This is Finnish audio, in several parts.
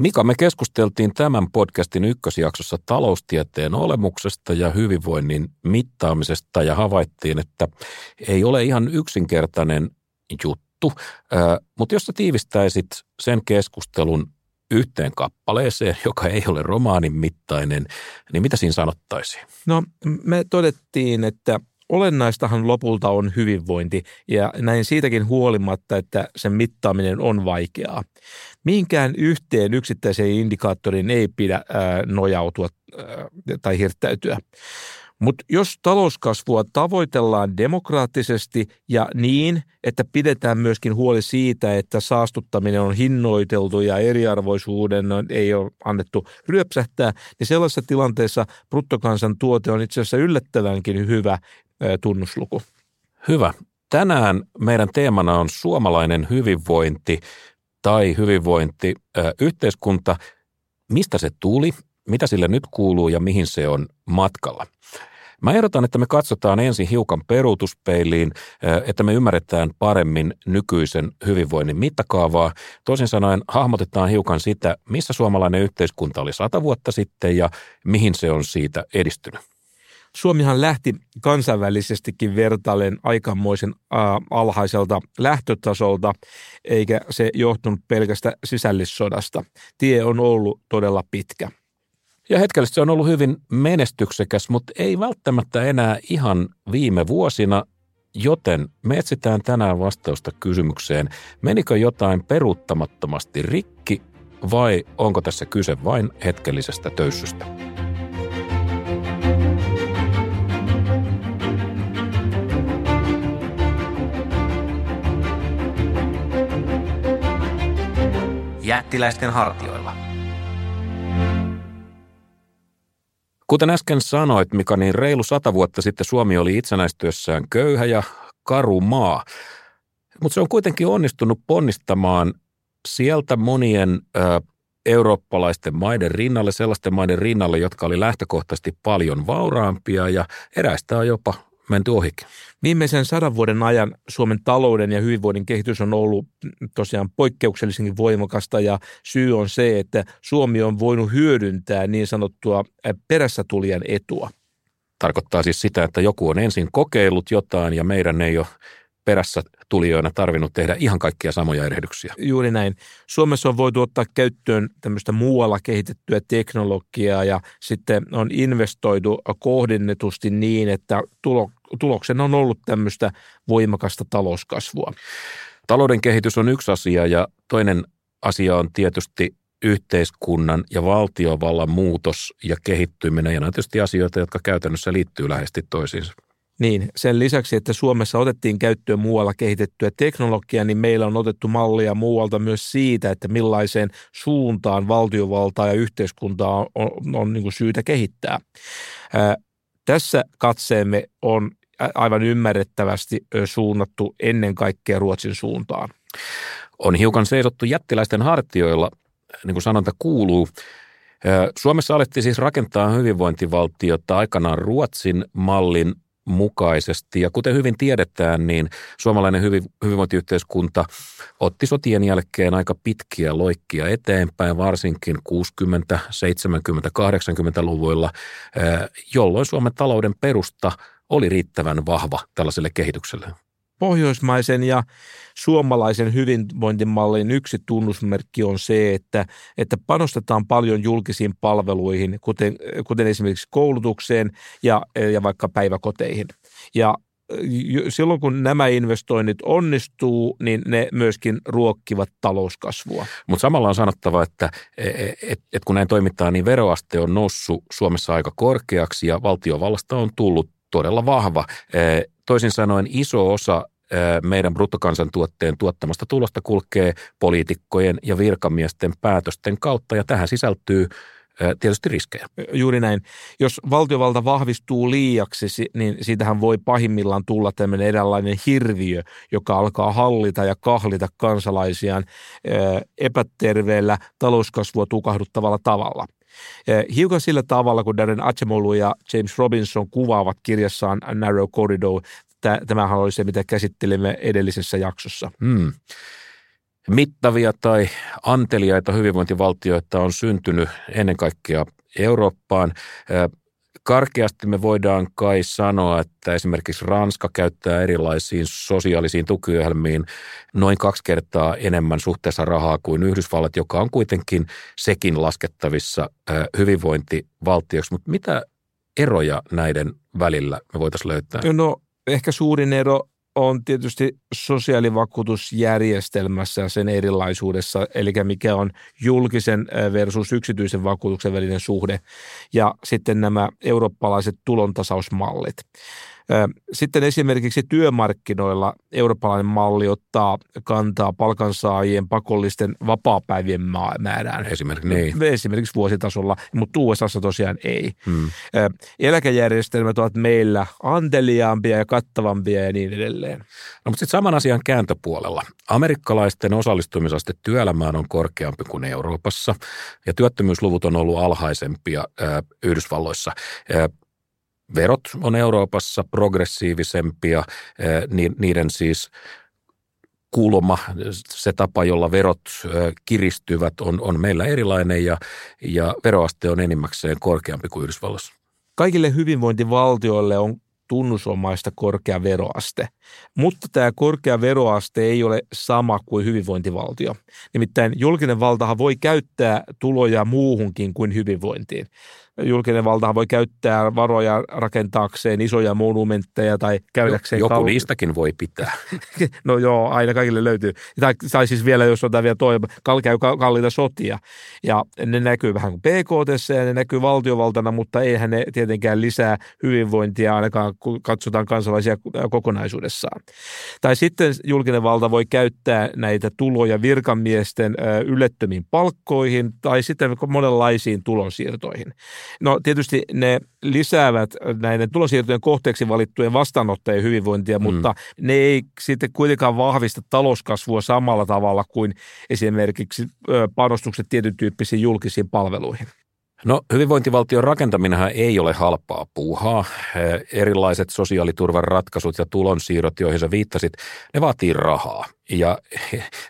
Mika, me keskusteltiin tämän podcastin ykkösjaksossa taloustieteen olemuksesta ja hyvinvoinnin mittaamisesta ja havaittiin, että ei ole ihan yksinkertainen juttu. Mutta jos sä tiivistäisit sen keskustelun yhteen kappaleeseen, joka ei ole romaanin mittainen, niin mitä siinä sanottaisiin? No me todettiin, että olennaistahan lopulta on hyvinvointi ja näin siitäkin huolimatta, että sen mittaaminen on vaikeaa. Mihinkään yhteen yksittäiseen indikaattoriin ei pidä ää, nojautua ää, tai hirttäytyä. Mutta jos talouskasvua tavoitellaan demokraattisesti ja niin, että pidetään myöskin huoli siitä, että saastuttaminen on hinnoiteltu ja eriarvoisuuden ei ole annettu ryöpsähtää, niin sellaisessa tilanteessa bruttokansantuote on itse asiassa yllättävänkin hyvä tunnusluku. Hyvä. Tänään meidän teemana on suomalainen hyvinvointi tai hyvinvointiyhteiskunta. Mistä se tuli, mitä sille nyt kuuluu ja mihin se on matkalla? Mä ehdotan, että me katsotaan ensin hiukan peruutuspeiliin, että me ymmärretään paremmin nykyisen hyvinvoinnin mittakaavaa. Toisin sanoen hahmotetaan hiukan sitä, missä suomalainen yhteiskunta oli sata vuotta sitten ja mihin se on siitä edistynyt. Suomihan lähti kansainvälisestikin vertailen aikamoisen äh, alhaiselta lähtötasolta, eikä se johtunut pelkästä sisällissodasta. Tie on ollut todella pitkä. Ja hetkellisesti se on ollut hyvin menestyksekäs, mutta ei välttämättä enää ihan viime vuosina, joten me etsitään tänään vastausta kysymykseen, menikö jotain peruuttamattomasti rikki vai onko tässä kyse vain hetkellisestä töyssystä? Jättiläisten hartioilla. Kuten äsken sanoit, Mika, niin reilu sata vuotta sitten Suomi oli itsenäistyössään köyhä ja karu maa. Mutta se on kuitenkin onnistunut ponnistamaan sieltä monien ö, eurooppalaisten maiden rinnalle, sellaisten maiden rinnalle, jotka oli lähtökohtaisesti paljon vauraampia ja eräistä on jopa menty ohikin. Viimeisen sadan vuoden ajan Suomen talouden ja hyvinvoinnin kehitys on ollut tosiaan poikkeuksellisenkin voimakasta ja syy on se, että Suomi on voinut hyödyntää niin sanottua perässä tulijan etua. Tarkoittaa siis sitä, että joku on ensin kokeillut jotain ja meidän ei ole perässä tulijoina tarvinnut tehdä ihan kaikkia samoja erehdyksiä. Juuri näin. Suomessa on voitu ottaa käyttöön tämmöistä muualla kehitettyä teknologiaa ja sitten on investoitu kohdennetusti niin, että tulo, tuloksena on ollut tämmöistä voimakasta talouskasvua. Talouden kehitys on yksi asia ja toinen asia on tietysti yhteiskunnan ja valtiovallan muutos ja kehittyminen. Ja nämä tietysti asioita, jotka käytännössä liittyy läheisesti toisiinsa. Niin, sen lisäksi, että Suomessa otettiin käyttöön muualla kehitettyä teknologiaa, niin meillä on otettu mallia muualta myös siitä, että millaiseen suuntaan valtiovaltaa ja yhteiskuntaa on, on, on niin syytä kehittää. Ää, tässä katseemme on aivan ymmärrettävästi suunnattu ennen kaikkea Ruotsin suuntaan. On hiukan seisottu jättiläisten hartioilla, niin kuin sanonta kuuluu. Suomessa alettiin siis rakentaa hyvinvointivaltiota aikanaan Ruotsin mallin mukaisesti. Ja kuten hyvin tiedetään, niin suomalainen hyvinvointiyhteiskunta otti sotien jälkeen aika pitkiä loikkia eteenpäin, varsinkin 60-, 70-, 80-luvuilla, jolloin Suomen talouden perusta oli riittävän vahva tällaiselle kehitykselle. Pohjoismaisen ja suomalaisen hyvinvointimallin yksi tunnusmerkki on se, että, että panostetaan paljon julkisiin palveluihin, kuten, kuten esimerkiksi koulutukseen ja, ja vaikka päiväkoteihin. Ja silloin kun nämä investoinnit onnistuu, niin ne myöskin ruokkivat talouskasvua. Mutta samalla on sanottava, että et, et, et kun näin toimitaan, niin veroaste on noussut Suomessa aika korkeaksi ja valtiovallasta on tullut todella vahva. Toisin sanoen iso osa meidän bruttokansantuotteen tuottamasta tulosta kulkee poliitikkojen ja virkamiesten päätösten kautta ja tähän sisältyy tietysti riskejä. Juuri näin. Jos valtiovalta vahvistuu liiaksi, niin siitähän voi pahimmillaan tulla tämmöinen eräänlainen hirviö, joka alkaa hallita ja kahlita kansalaisiaan epäterveellä talouskasvua tukahduttavalla tavalla. Hiukan sillä tavalla, kun Darren Acemoglu ja James Robinson kuvaavat kirjassaan Narrow Corridor Tämähän oli se, mitä käsittelimme edellisessä jaksossa. Hmm. mittavia tai anteliaita hyvinvointivaltioita on syntynyt ennen kaikkea Eurooppaan. Karkeasti me voidaan kai sanoa, että esimerkiksi Ranska käyttää erilaisiin sosiaalisiin tukiohjelmiin noin kaksi kertaa enemmän suhteessa rahaa kuin Yhdysvallat, joka on kuitenkin sekin laskettavissa hyvinvointivaltioksi. Mutta mitä eroja näiden välillä me voitaisiin löytää? No ehkä suurin ero on tietysti sosiaalivakuutusjärjestelmässä sen erilaisuudessa, eli mikä on julkisen versus yksityisen vakuutuksen välinen suhde, ja sitten nämä eurooppalaiset tulontasausmallit. Sitten esimerkiksi työmarkkinoilla eurooppalainen malli ottaa kantaa palkansaajien pakollisten vapaapäivien määrään. Esimerkiksi, niin. Esimerkiksi vuositasolla, mutta USA tosiaan ei. Hmm. Eläkejärjestelmät ovat meillä anteliaampia ja kattavampia ja niin edelleen. No, mutta sitten saman asian kääntöpuolella. Amerikkalaisten osallistumisaste työelämään on korkeampi kuin Euroopassa ja työttömyysluvut on ollut alhaisempia Yhdysvalloissa. Verot on Euroopassa progressiivisempia, eh, niiden siis kulma, se tapa, jolla verot eh, kiristyvät, on, on meillä erilainen ja, ja veroaste on enimmäkseen korkeampi kuin Yhdysvalloissa. Kaikille hyvinvointivaltioille on tunnusomaista korkea veroaste. Mutta tämä korkea veroaste ei ole sama kuin hyvinvointivaltio. Nimittäin julkinen valtahan voi käyttää tuloja muuhunkin kuin hyvinvointiin julkinen valtahan voi käyttää varoja rakentaakseen isoja monumentteja tai käydäkseen... Joku kal- niistäkin voi pitää. no joo, aina kaikille löytyy. Tai, tai siis vielä, jos on vielä toi, käy kalliita sotia. Ja ne näkyy vähän kuin PKT ja ne näkyy valtiovaltana, mutta eihän ne tietenkään lisää hyvinvointia ainakaan, kun katsotaan kansalaisia kokonaisuudessaan. Tai sitten julkinen valta voi käyttää näitä tuloja virkamiesten ylettömiin palkkoihin tai sitten monenlaisiin tulonsiirtoihin. No tietysti ne lisäävät näiden tulosiirtojen kohteeksi valittujen vastaanottajien hyvinvointia, mm. mutta ne ei sitten kuitenkaan vahvista talouskasvua samalla tavalla kuin esimerkiksi panostukset tietyn tyyppisiin julkisiin palveluihin. No hyvinvointivaltion rakentaminenhan ei ole halpaa puuhaa. Erilaiset sosiaaliturvan ratkaisut ja tulonsiirrot, joihin sä viittasit, ne vaatii rahaa. Ja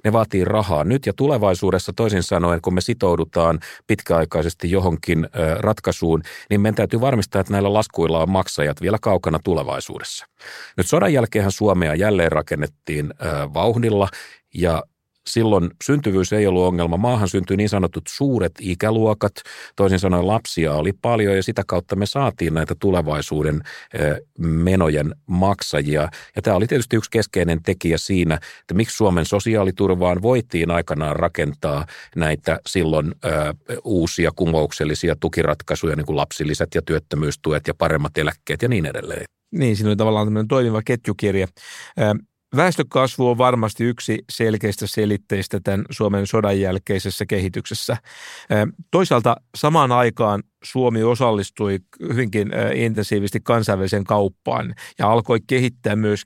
ne vaatii rahaa nyt ja tulevaisuudessa toisin sanoen, kun me sitoudutaan pitkäaikaisesti johonkin ratkaisuun, niin meidän täytyy varmistaa, että näillä laskuilla on maksajat vielä kaukana tulevaisuudessa. Nyt sodan jälkeenhän Suomea jälleen rakennettiin vauhdilla ja silloin syntyvyys ei ollut ongelma. Maahan syntyi niin sanotut suuret ikäluokat, toisin sanoen lapsia oli paljon ja sitä kautta me saatiin näitä tulevaisuuden menojen maksajia. Ja tämä oli tietysti yksi keskeinen tekijä siinä, että miksi Suomen sosiaaliturvaan voitiin aikanaan rakentaa näitä silloin uusia kumouksellisia tukiratkaisuja, niin kuin lapsilliset ja työttömyystuet ja paremmat eläkkeet ja niin edelleen. Niin, siinä oli tavallaan tämmöinen toimiva ketjukirja. Väestökasvu on varmasti yksi selkeistä selitteistä tämän Suomen sodan jälkeisessä kehityksessä. Toisaalta samaan aikaan Suomi osallistui hyvinkin intensiivisesti kansainväliseen kauppaan ja alkoi kehittää myös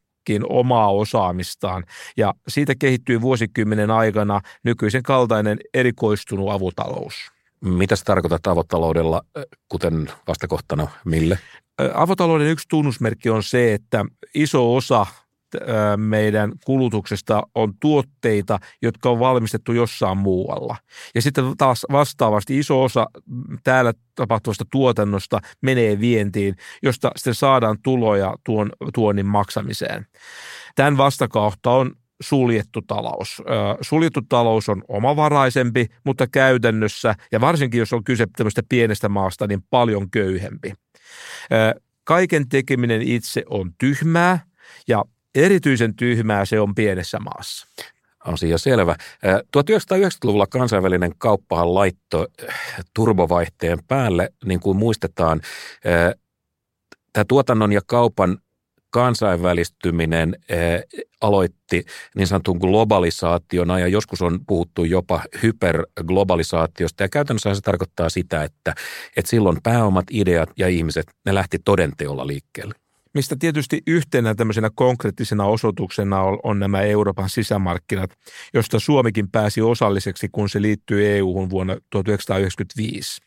omaa osaamistaan. Ja siitä kehittyi vuosikymmenen aikana nykyisen kaltainen erikoistunut avotalous. Mitä se tarkoittaa avotaloudella, kuten vastakohtana mille? Avotalouden yksi tunnusmerkki on se, että iso osa meidän kulutuksesta on tuotteita, jotka on valmistettu jossain muualla. Ja sitten taas vastaavasti iso osa täällä tapahtuvasta tuotannosta menee vientiin, josta sitten saadaan tuloja tuon tuonnin maksamiseen. Tämän vastakautta on suljettu talous. Suljettu talous on omavaraisempi, mutta käytännössä, ja varsinkin jos on kyse tämmöistä pienestä maasta, niin paljon köyhempi. Kaiken tekeminen itse on tyhmää, ja Erityisen tyhmää se on pienessä maassa. Asia selvä. 1990-luvulla kansainvälinen kauppahan laittoi turbovaihteen päälle, niin kuin muistetaan. Tämä tuotannon ja kaupan kansainvälistyminen aloitti niin sanotun globalisaation ja joskus on puhuttu jopa hyperglobalisaatiosta ja käytännössä se tarkoittaa sitä, että, että silloin pääomat, ideat ja ihmiset, ne lähti todenteolla liikkeelle mistä tietysti yhtenä tämmöisenä konkreettisena osoituksena on, on nämä Euroopan sisämarkkinat, josta Suomikin pääsi osalliseksi, kun se liittyy EU-hun vuonna 1995.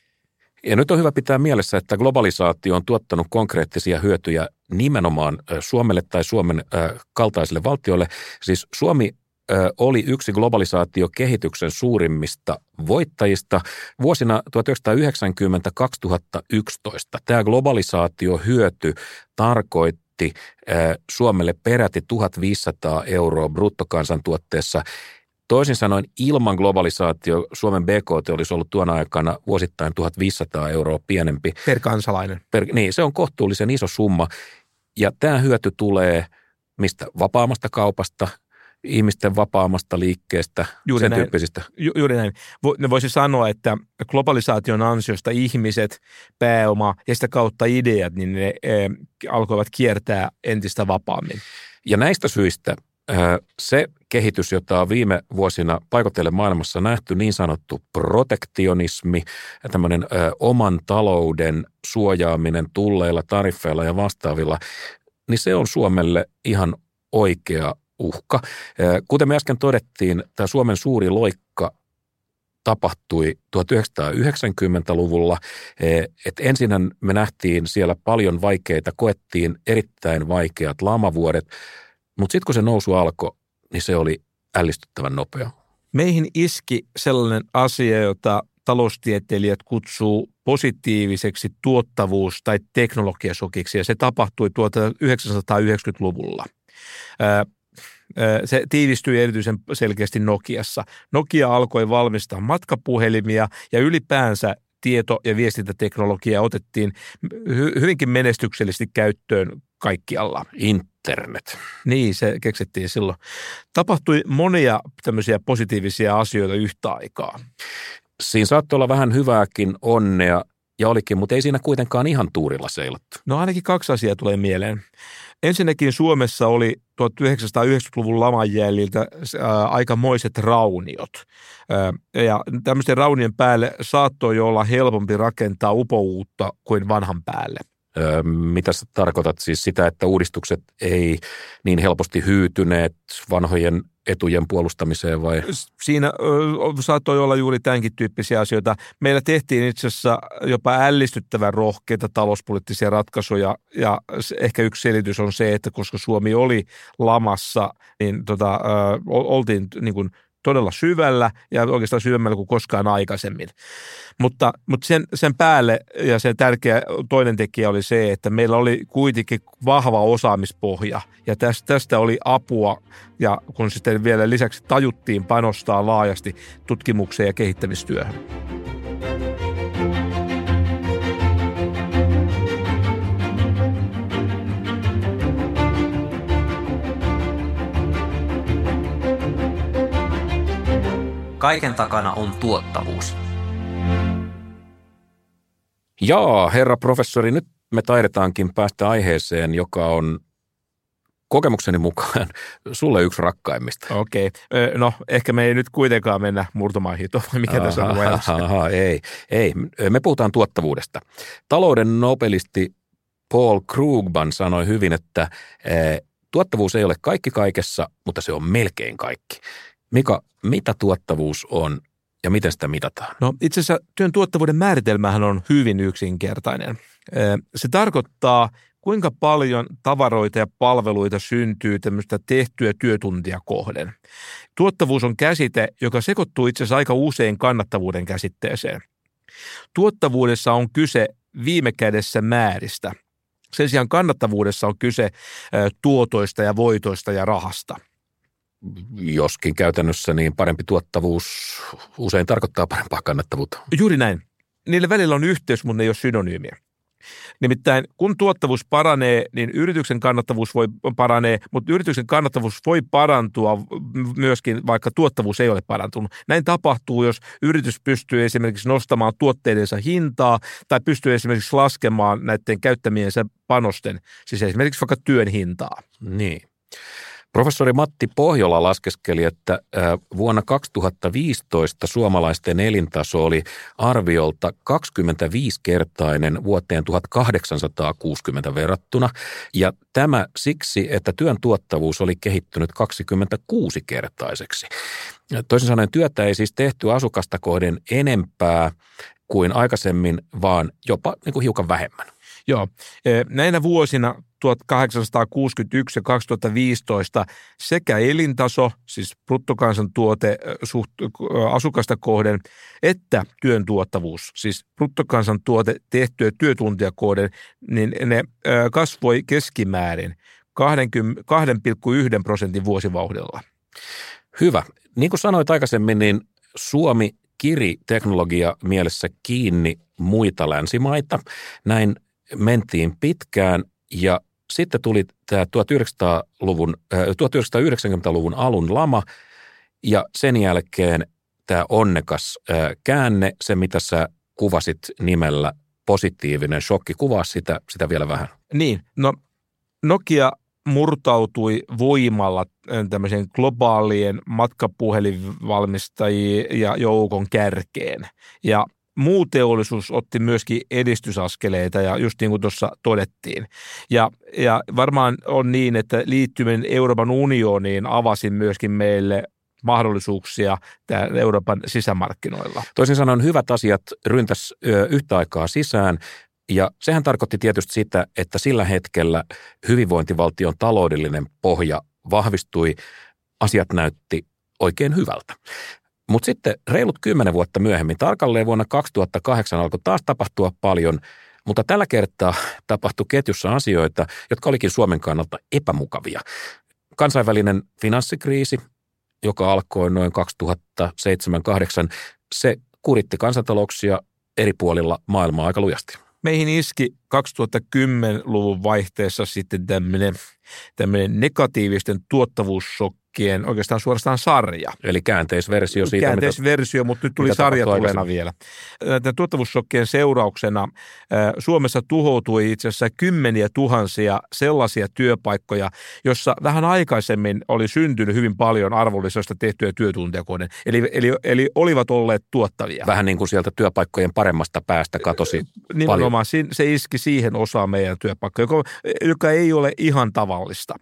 Ja nyt on hyvä pitää mielessä, että globalisaatio on tuottanut konkreettisia hyötyjä nimenomaan Suomelle tai Suomen kaltaisille valtioille. Siis Suomi oli yksi globalisaatiokehityksen suurimmista voittajista vuosina 1990-2011. Tämä globalisaatiohyöty tarkoitti Suomelle peräti 1500 euroa bruttokansantuotteessa Toisin sanoen ilman globalisaatio Suomen BKT olisi ollut tuona aikana vuosittain 1500 euroa pienempi. Per kansalainen. Per, niin, se on kohtuullisen iso summa. Ja tämä hyöty tulee mistä vapaamasta kaupasta, ihmisten vapaamasta liikkeestä, juuri sen näin, tyyppisistä. Ju, juuri näin. Ne voisi sanoa, että globalisaation ansiosta ihmiset, pääoma ja sitä kautta ideat, niin ne e, alkoivat kiertää entistä vapaammin. Ja näistä syistä se kehitys, jota on viime vuosina paikotteille maailmassa nähty, niin sanottu protektionismi, tämmöinen ö, oman talouden suojaaminen tulleilla, tariffeilla ja vastaavilla, niin se on Suomelle ihan oikea uhka. Kuten me äsken todettiin, tämä Suomen suuri loikka tapahtui 1990-luvulla. Et ensinnä me nähtiin siellä paljon vaikeita, koettiin erittäin vaikeat lamavuodet, mutta sitten kun se nousu alkoi, niin se oli ällistyttävän nopea. Meihin iski sellainen asia, jota taloustieteilijät kutsuu positiiviseksi tuottavuus- tai teknologiasokiksi, ja se tapahtui 1990-luvulla. Se tiivistyi erityisen selkeästi Nokiassa. Nokia alkoi valmistaa matkapuhelimia ja ylipäänsä tieto- ja viestintäteknologiaa otettiin hyvinkin menestyksellisesti käyttöön kaikkialla. Internet. Niin, se keksittiin silloin. Tapahtui monia tämmöisiä positiivisia asioita yhtä aikaa. Siinä saattoi olla vähän hyvääkin onnea ja olikin, mutta ei siinä kuitenkaan ihan tuurilla seilattu. No ainakin kaksi asiaa tulee mieleen. Ensinnäkin Suomessa oli 1990-luvun laman jäljiltä aikamoiset rauniot. ja tämmöisten raunien päälle saattoi olla helpompi rakentaa upouutta kuin vanhan päälle. mitä sä tarkoitat siis sitä, että uudistukset ei niin helposti hyytyneet vanhojen etujen puolustamiseen vai? Siinä saattoi olla juuri tämänkin tyyppisiä asioita. Meillä tehtiin itse asiassa jopa ällistyttävän rohkeita talouspoliittisia ratkaisuja ja ehkä yksi selitys on se, että koska Suomi oli lamassa, niin tota, oltiin niin kuin – todella syvällä ja oikeastaan syvemmällä kuin koskaan aikaisemmin. Mutta, mutta sen, sen päälle ja se tärkeä toinen tekijä oli se, että meillä oli kuitenkin vahva osaamispohja ja tästä, tästä oli apua ja kun sitten vielä lisäksi tajuttiin panostaa laajasti tutkimukseen ja kehittämistyöhön. Kaiken takana on tuottavuus. Jaa, herra professori, nyt me taidetaankin päästä aiheeseen, joka on kokemukseni mukaan sulle yksi rakkaimmista. Okei. Okay. No, ehkä me ei nyt kuitenkaan mennä murtomaihin, vai mikä tässä on aha, ei, ei. Me puhutaan tuottavuudesta. Talouden nobelisti Paul Krugman sanoi hyvin, että tuottavuus ei ole kaikki kaikessa, mutta se on melkein kaikki. Mika, mitä tuottavuus on ja miten sitä mitataan? No itse asiassa työn tuottavuuden määritelmähän on hyvin yksinkertainen. Se tarkoittaa, kuinka paljon tavaroita ja palveluita syntyy tämmöistä tehtyä työtuntia kohden. Tuottavuus on käsite, joka sekoittuu itse asiassa aika usein kannattavuuden käsitteeseen. Tuottavuudessa on kyse viime kädessä määristä. Sen sijaan kannattavuudessa on kyse tuotoista ja voitoista ja rahasta – joskin käytännössä niin parempi tuottavuus usein tarkoittaa parempaa kannattavuutta. Juuri näin. Niillä välillä on yhteys, mutta ne ei ole synonyymiä. Nimittäin kun tuottavuus paranee, niin yrityksen kannattavuus voi paranee, mutta yrityksen kannattavuus voi parantua myöskin, vaikka tuottavuus ei ole parantunut. Näin tapahtuu, jos yritys pystyy esimerkiksi nostamaan tuotteidensa hintaa tai pystyy esimerkiksi laskemaan näiden käyttämiensä panosten, siis esimerkiksi vaikka työn hintaa. Niin. Professori Matti Pohjola laskeskeli, että vuonna 2015 suomalaisten elintaso oli arviolta 25-kertainen vuoteen 1860 verrattuna, ja tämä siksi, että työn tuottavuus oli kehittynyt 26-kertaiseksi. Toisin sanoen työtä ei siis tehty asukasta kohden enempää kuin aikaisemmin, vaan jopa niin kuin hiukan vähemmän. Joo, näinä vuosina 1861 ja 2015 sekä elintaso, siis bruttokansantuote suht, asukasta kohden, että työn tuottavuus, siis bruttokansantuote tehtyä työtuntia kohden, niin ne kasvoi keskimäärin 2,1 prosentin vuosivauhdilla. Hyvä. Niin kuin sanoit aikaisemmin, niin Suomi kiri teknologia mielessä kiinni muita länsimaita. Näin mentiin pitkään ja sitten tuli tämä 1900-luvun, äh, 1990-luvun alun lama ja sen jälkeen tämä onnekas äh, käänne, se mitä sä kuvasit nimellä positiivinen shokki. Kuvaa sitä, sitä vielä vähän. Niin, no Nokia murtautui voimalla äh, tämmöisen globaalien matkapuhelinvalmistajien ja joukon kärkeen. Ja muu teollisuus otti myöskin edistysaskeleita ja just niin kuin tuossa todettiin. Ja, ja varmaan on niin, että liittyminen Euroopan unioniin avasi myöskin meille mahdollisuuksia Euroopan sisämarkkinoilla. Toisin sanoen hyvät asiat ryntäs yhtä aikaa sisään ja sehän tarkoitti tietysti sitä, että sillä hetkellä hyvinvointivaltion taloudellinen pohja vahvistui, asiat näytti oikein hyvältä. Mutta sitten reilut kymmenen vuotta myöhemmin, tarkalleen vuonna 2008 alkoi taas tapahtua paljon, mutta tällä kertaa tapahtui ketjussa asioita, jotka olikin Suomen kannalta epämukavia. Kansainvälinen finanssikriisi, joka alkoi noin 2007-2008, se kuritti kansantalouksia eri puolilla maailmaa aika lujasti meihin iski 2010-luvun vaihteessa sitten tämmöinen, tämmöinen negatiivisten tuottavuussokkien oikeastaan suorastaan sarja. Eli käänteisversio siitä. Käänteisversio, mitä, mutta nyt tuli sarjatulena vielä. Näiden tuottavuussokkien seurauksena Suomessa tuhoutui itse asiassa kymmeniä tuhansia sellaisia työpaikkoja, jossa vähän aikaisemmin oli syntynyt hyvin paljon arvonlisästä tehtyjä työtuntia kohden. Eli, eli, eli olivat olleet tuottavia. Vähän niin kuin sieltä työpaikkojen paremmasta päästä katosi Nimenomaan paljon. se iski siihen osaan meidän työpaikkoja, joka, joka ei ole ihan tavallista.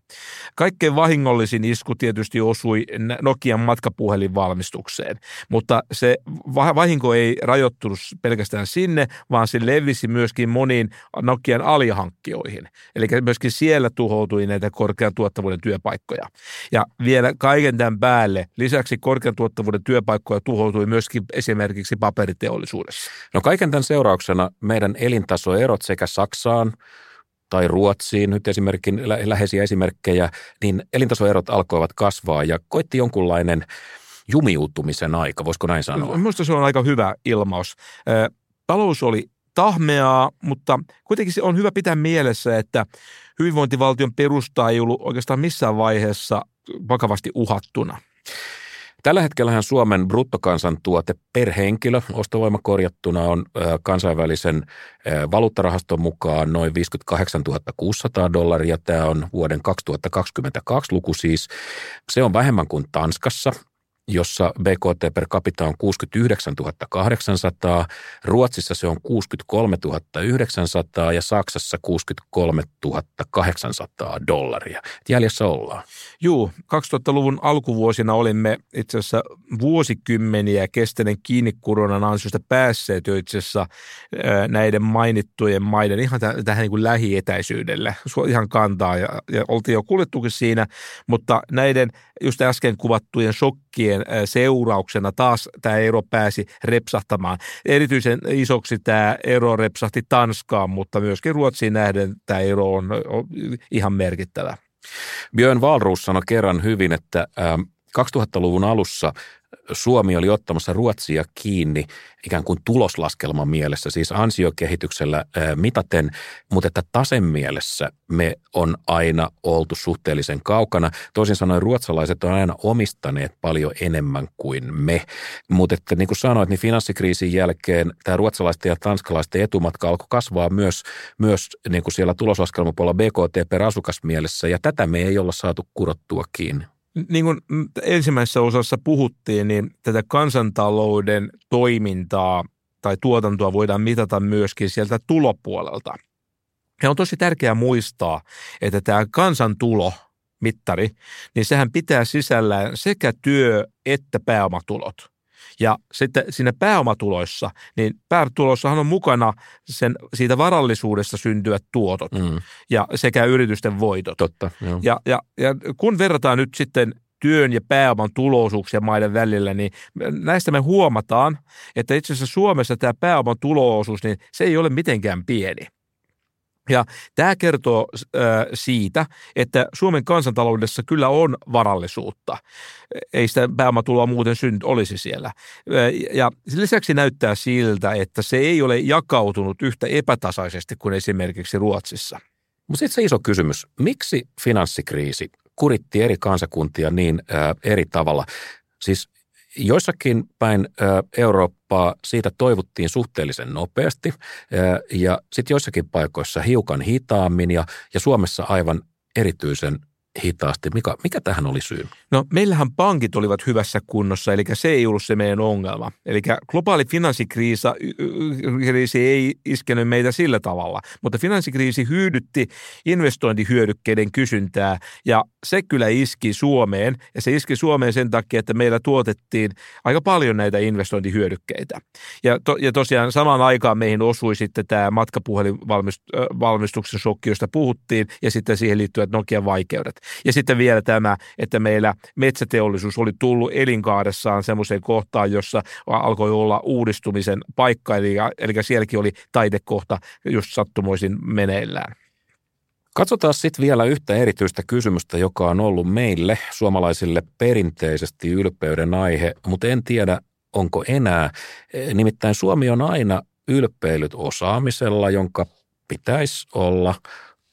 Kaikkein vahingollisin isku tietysti osui Nokian matkapuhelin valmistukseen, mutta se vahinko ei rajoittunut pelkästään sinne, vaan se levisi myöskin moniin Nokian alihankkijoihin. Eli myöskin siellä tuhoutui näitä korkean tuottavuuden työpaikkoja. Ja vielä kaiken tämän päälle lisäksi korkean tuottavuuden työpaikkoja tuhoutui myöskin esimerkiksi paperiteollisuudessa. No kaiken tämän seurauksena meidän elintasoerot sekä Saksaan tai Ruotsiin, nyt esimerkin läheisiä esimerkkejä, niin elintasoerot alkoivat kasvaa ja koitti jonkunlainen jumiutumisen aika, voisiko näin sanoa? Minusta se on aika hyvä ilmaus. Talous oli tahmeaa, mutta kuitenkin se on hyvä pitää mielessä, että hyvinvointivaltion perusta ei ollut oikeastaan missään vaiheessa vakavasti uhattuna. Tällä hetkellä Suomen bruttokansantuote per henkilö ostovoima korjattuna on kansainvälisen valuuttarahaston mukaan noin 58 600 dollaria. Tämä on vuoden 2022 luku siis. Se on vähemmän kuin Tanskassa, jossa BKT per capita on 69 800, Ruotsissa se on 63 900 ja Saksassa 63 800 dollaria. Jäljessä ollaan. Juu, 2000-luvun alkuvuosina olimme itse asiassa vuosikymmeniä kestäneen kiinni koronan ansiosta päässeet jo itse asiassa näiden mainittujen maiden ihan tähän niin kuin lähietäisyydelle, ihan kantaa ja, ja oltiin jo kuljettukin siinä, mutta näiden just äsken kuvattujen shokkien seurauksena taas tämä ero pääsi repsahtamaan. Erityisen isoksi tämä ero repsahti Tanskaan, mutta myöskin Ruotsiin nähden tämä ero on, ihan merkittävä. Björn Wahlroos sanoi kerran hyvin, että 2000-luvun alussa Suomi oli ottamassa Ruotsia kiinni ikään kuin tuloslaskelman mielessä, siis ansiokehityksellä mitaten, mutta että tasen mielessä me on aina oltu suhteellisen kaukana. Toisin sanoen ruotsalaiset on aina omistaneet paljon enemmän kuin me. Mutta että niin kuin sanoit, niin finanssikriisin jälkeen tämä ruotsalaisten ja tanskalaisten etumatka alkoi kasvaa myös, myös niin kuin siellä tuloslaskelmapuolella BKT per asukas mielessä, ja tätä me ei olla saatu kurottua kiinni niin kuin ensimmäisessä osassa puhuttiin, niin tätä kansantalouden toimintaa tai tuotantoa voidaan mitata myöskin sieltä tulopuolelta. Ja on tosi tärkeää muistaa, että tämä kansantulo mittari, niin sehän pitää sisällään sekä työ- että pääomatulot. Ja sitten siinä pääomatuloissa, niin pääomatuloissahan on mukana sen, siitä varallisuudesta syntyvät tuotot mm. ja sekä yritysten voitot. Totta, joo. Ja, ja, ja kun verrataan nyt sitten työn ja pääoman tulousuuksia maiden välillä, niin näistä me huomataan, että itse asiassa Suomessa tämä pääoman tuloosuus, niin se ei ole mitenkään pieni. Ja tämä kertoo siitä, että Suomen kansantaloudessa kyllä on varallisuutta. Ei sitä pääomatuloa muuten synt olisi siellä. Ja lisäksi näyttää siltä, että se ei ole jakautunut yhtä epätasaisesti kuin esimerkiksi Ruotsissa. Mutta sitten se iso kysymys, miksi finanssikriisi kuritti eri kansakuntia niin eri tavalla? Siis joissakin päin Eurooppaa siitä toivuttiin suhteellisen nopeasti ja sitten joissakin paikoissa hiukan hitaammin ja, ja Suomessa aivan erityisen hitaasti. Mikä, mikä tähän oli syy? No meillähän pankit olivat hyvässä kunnossa, eli se ei ollut se meidän ongelma. Eli globaali finanssikriisi ei iskenyt meitä sillä tavalla, mutta finanssikriisi hyödytti investointihyödykkeiden kysyntää ja se kyllä iski Suomeen ja se iski Suomeen sen takia, että meillä tuotettiin aika paljon näitä investointihyödykkeitä. Ja, to, ja tosiaan samaan aikaan meihin osui sitten tämä matkapuhelinvalmistuksen shokki, josta puhuttiin ja sitten siihen liittyvät Nokian vaikeudet. Ja sitten vielä tämä, että meillä metsäteollisuus oli tullut elinkaaressaan semmoiseen kohtaan, jossa alkoi olla uudistumisen paikka, eli, eli sielläkin oli taidekohta just sattumoisin meneillään. Katsotaan sitten vielä yhtä erityistä kysymystä, joka on ollut meille suomalaisille perinteisesti ylpeyden aihe, mutta en tiedä, onko enää. Nimittäin Suomi on aina ylpeilyt osaamisella, jonka pitäisi olla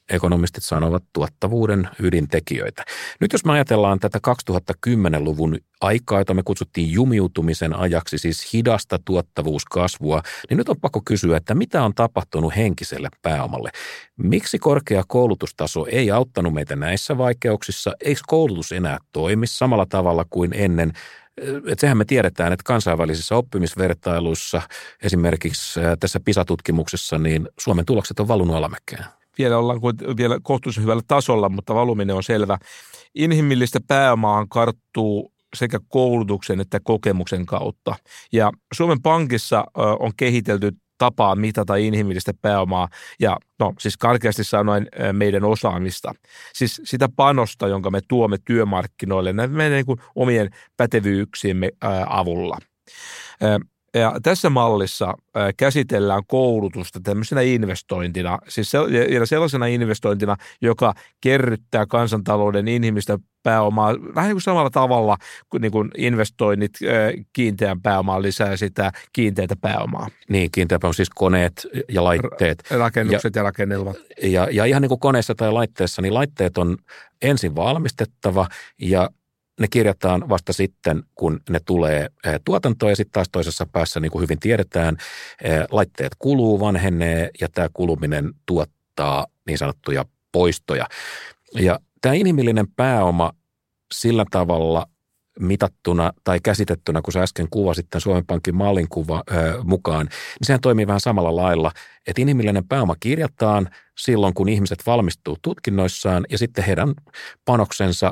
ekonomistit sanovat tuottavuuden ydintekijöitä. Nyt jos me ajatellaan tätä 2010-luvun aikaa, jota me kutsuttiin jumiutumisen ajaksi, siis hidasta tuottavuuskasvua, niin nyt on pakko kysyä, että mitä on tapahtunut henkiselle pääomalle? Miksi korkea koulutustaso ei auttanut meitä näissä vaikeuksissa? Eikö koulutus enää toimi samalla tavalla kuin ennen? Et sehän me tiedetään, että kansainvälisissä oppimisvertailuissa, esimerkiksi tässä PISA-tutkimuksessa, niin Suomen tulokset on valunut alamäkeen vielä ollaan vielä kohtuullisen hyvällä tasolla, mutta valuminen on selvä. Inhimillistä pääomaa karttuu sekä koulutuksen että kokemuksen kautta. Ja Suomen Pankissa on kehitelty tapaa mitata inhimillistä pääomaa ja no siis karkeasti sanoen meidän osaamista. Siis sitä panosta, jonka me tuomme työmarkkinoille näiden meidän niin kuin omien pätevyyksiemme avulla. Ja tässä mallissa käsitellään koulutusta tämmöisenä investointina, siis sellaisena investointina, joka kerryttää kansantalouden inhimistä pääomaa vähän kuin samalla tavalla kuin, niin kuin investoinnit kiinteän pääomaan lisää sitä kiinteätä pääomaa. Niin, kiinteä pääoma siis koneet ja laitteet. Rakennukset ja, ja rakennelmat. Ja, ja ihan niin kuin koneessa tai laitteessa, niin laitteet on ensin valmistettava ja ne kirjataan vasta sitten, kun ne tulee eh, tuotantoon ja sitten taas toisessa päässä, niin kuin hyvin tiedetään, eh, laitteet kuluu, vanhenee ja tämä kuluminen tuottaa niin sanottuja poistoja. Ja tämä inhimillinen pääoma sillä tavalla mitattuna tai käsitettynä, kun sä äsken kuvasit tämän Suomen Pankin mallin kuva, ö, mukaan, niin sehän toimii vähän samalla lailla, että inhimillinen pääoma kirjataan silloin, kun ihmiset valmistuu tutkinnoissaan ja sitten heidän panoksensa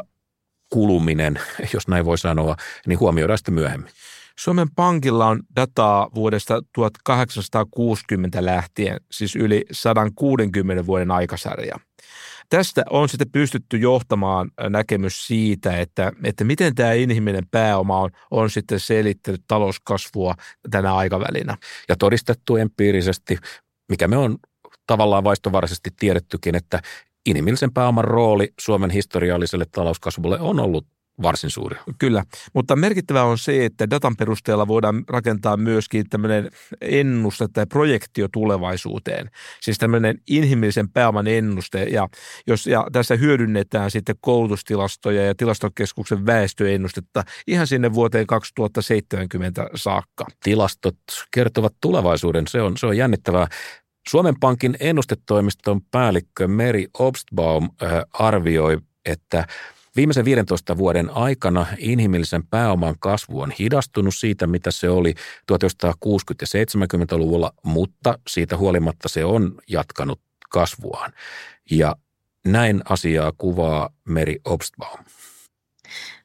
kuluminen, jos näin voi sanoa, niin huomioidaan sitten myöhemmin. Suomen Pankilla on dataa vuodesta 1860 lähtien, siis yli 160 vuoden aikasarja. Tästä on sitten pystytty johtamaan näkemys siitä, että, että miten tämä inhimillinen pääoma on, on sitten selittänyt talouskasvua tänä aikavälinä. Ja todistettu empiirisesti, mikä me on tavallaan vaistovaraisesti tiedettykin, että inhimillisen pääoman rooli Suomen historialliselle talouskasvulle on ollut varsin suuri. Kyllä, mutta merkittävää on se, että datan perusteella voidaan rakentaa myöskin tämmöinen ennuste tai projektio tulevaisuuteen. Siis tämmöinen inhimillisen pääoman ennuste ja, jos, ja tässä hyödynnetään sitten koulutustilastoja ja tilastokeskuksen väestöennustetta ihan sinne vuoteen 2070 saakka. Tilastot kertovat tulevaisuuden, se on, se on jännittävää. Suomen Pankin ennustetoimiston päällikkö Meri Obstbaum äh, arvioi, että Viimeisen 15 vuoden aikana inhimillisen pääoman kasvu on hidastunut siitä, mitä se oli 1960- ja 70-luvulla, mutta siitä huolimatta se on jatkanut kasvuaan. Ja näin asiaa kuvaa Meri Obstbaum.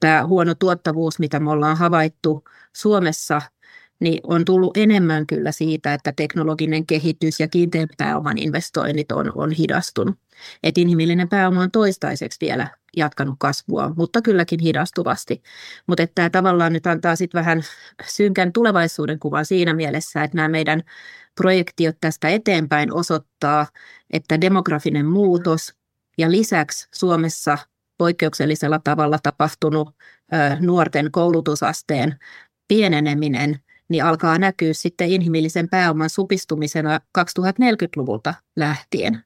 Tämä huono tuottavuus, mitä me ollaan havaittu Suomessa – niin on tullut enemmän kyllä siitä, että teknologinen kehitys ja kiinteän pääoman investoinnit on, on hidastunut. Et inhimillinen pääoma on toistaiseksi vielä jatkanut kasvua, mutta kylläkin hidastuvasti. Mutta tämä tavallaan nyt antaa sitten vähän synkän tulevaisuuden kuvan siinä mielessä, että nämä meidän projektiot tästä eteenpäin osoittaa, että demografinen muutos ja lisäksi Suomessa poikkeuksellisella tavalla tapahtunut nuorten koulutusasteen pieneneminen niin alkaa näkyä sitten inhimillisen pääoman supistumisena 2040-luvulta lähtien.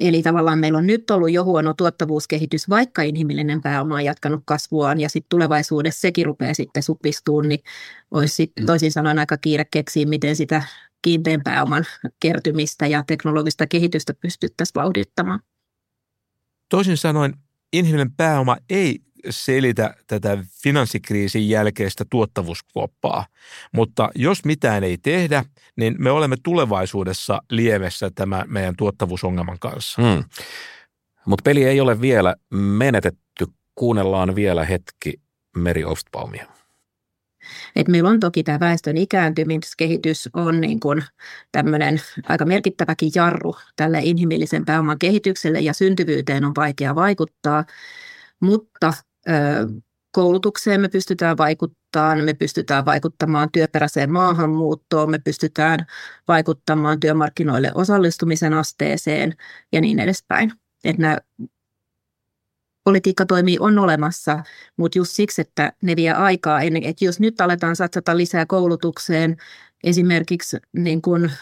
Eli tavallaan meillä on nyt ollut jo huono tuottavuuskehitys, vaikka inhimillinen pääoma on jatkanut kasvuaan ja sitten tulevaisuudessa sekin rupeaa sitten supistumaan, niin olisi sit, mm. toisin sanoen aika kiire keksiä, miten sitä kiinteän pääoman kertymistä ja teknologista kehitystä pystyttäisiin vauhdittamaan. Toisin sanoen inhimillinen pääoma ei selitä tätä finanssikriisin jälkeistä tuottavuuskuoppaa. Mutta jos mitään ei tehdä, niin me olemme tulevaisuudessa liemessä tämä meidän tuottavuusongelman kanssa. Hmm. Mutta peli ei ole vielä menetetty. Kuunnellaan vielä hetki Meri Ostbaumia. Et meillä on toki tämä väestön ikääntymiskehitys on niin kuin tämmöinen aika merkittäväkin jarru tälle inhimillisen pääoman kehitykselle ja syntyvyyteen on vaikea vaikuttaa, mutta koulutukseen me pystytään vaikuttamaan, me pystytään vaikuttamaan työperäiseen maahanmuuttoon, me pystytään vaikuttamaan työmarkkinoille osallistumisen asteeseen ja niin edespäin. Että nämä politiikkatoimi on olemassa, mutta just siksi, että ne vie aikaa ennen, että jos nyt aletaan satsata lisää koulutukseen, esimerkiksi niin kuin,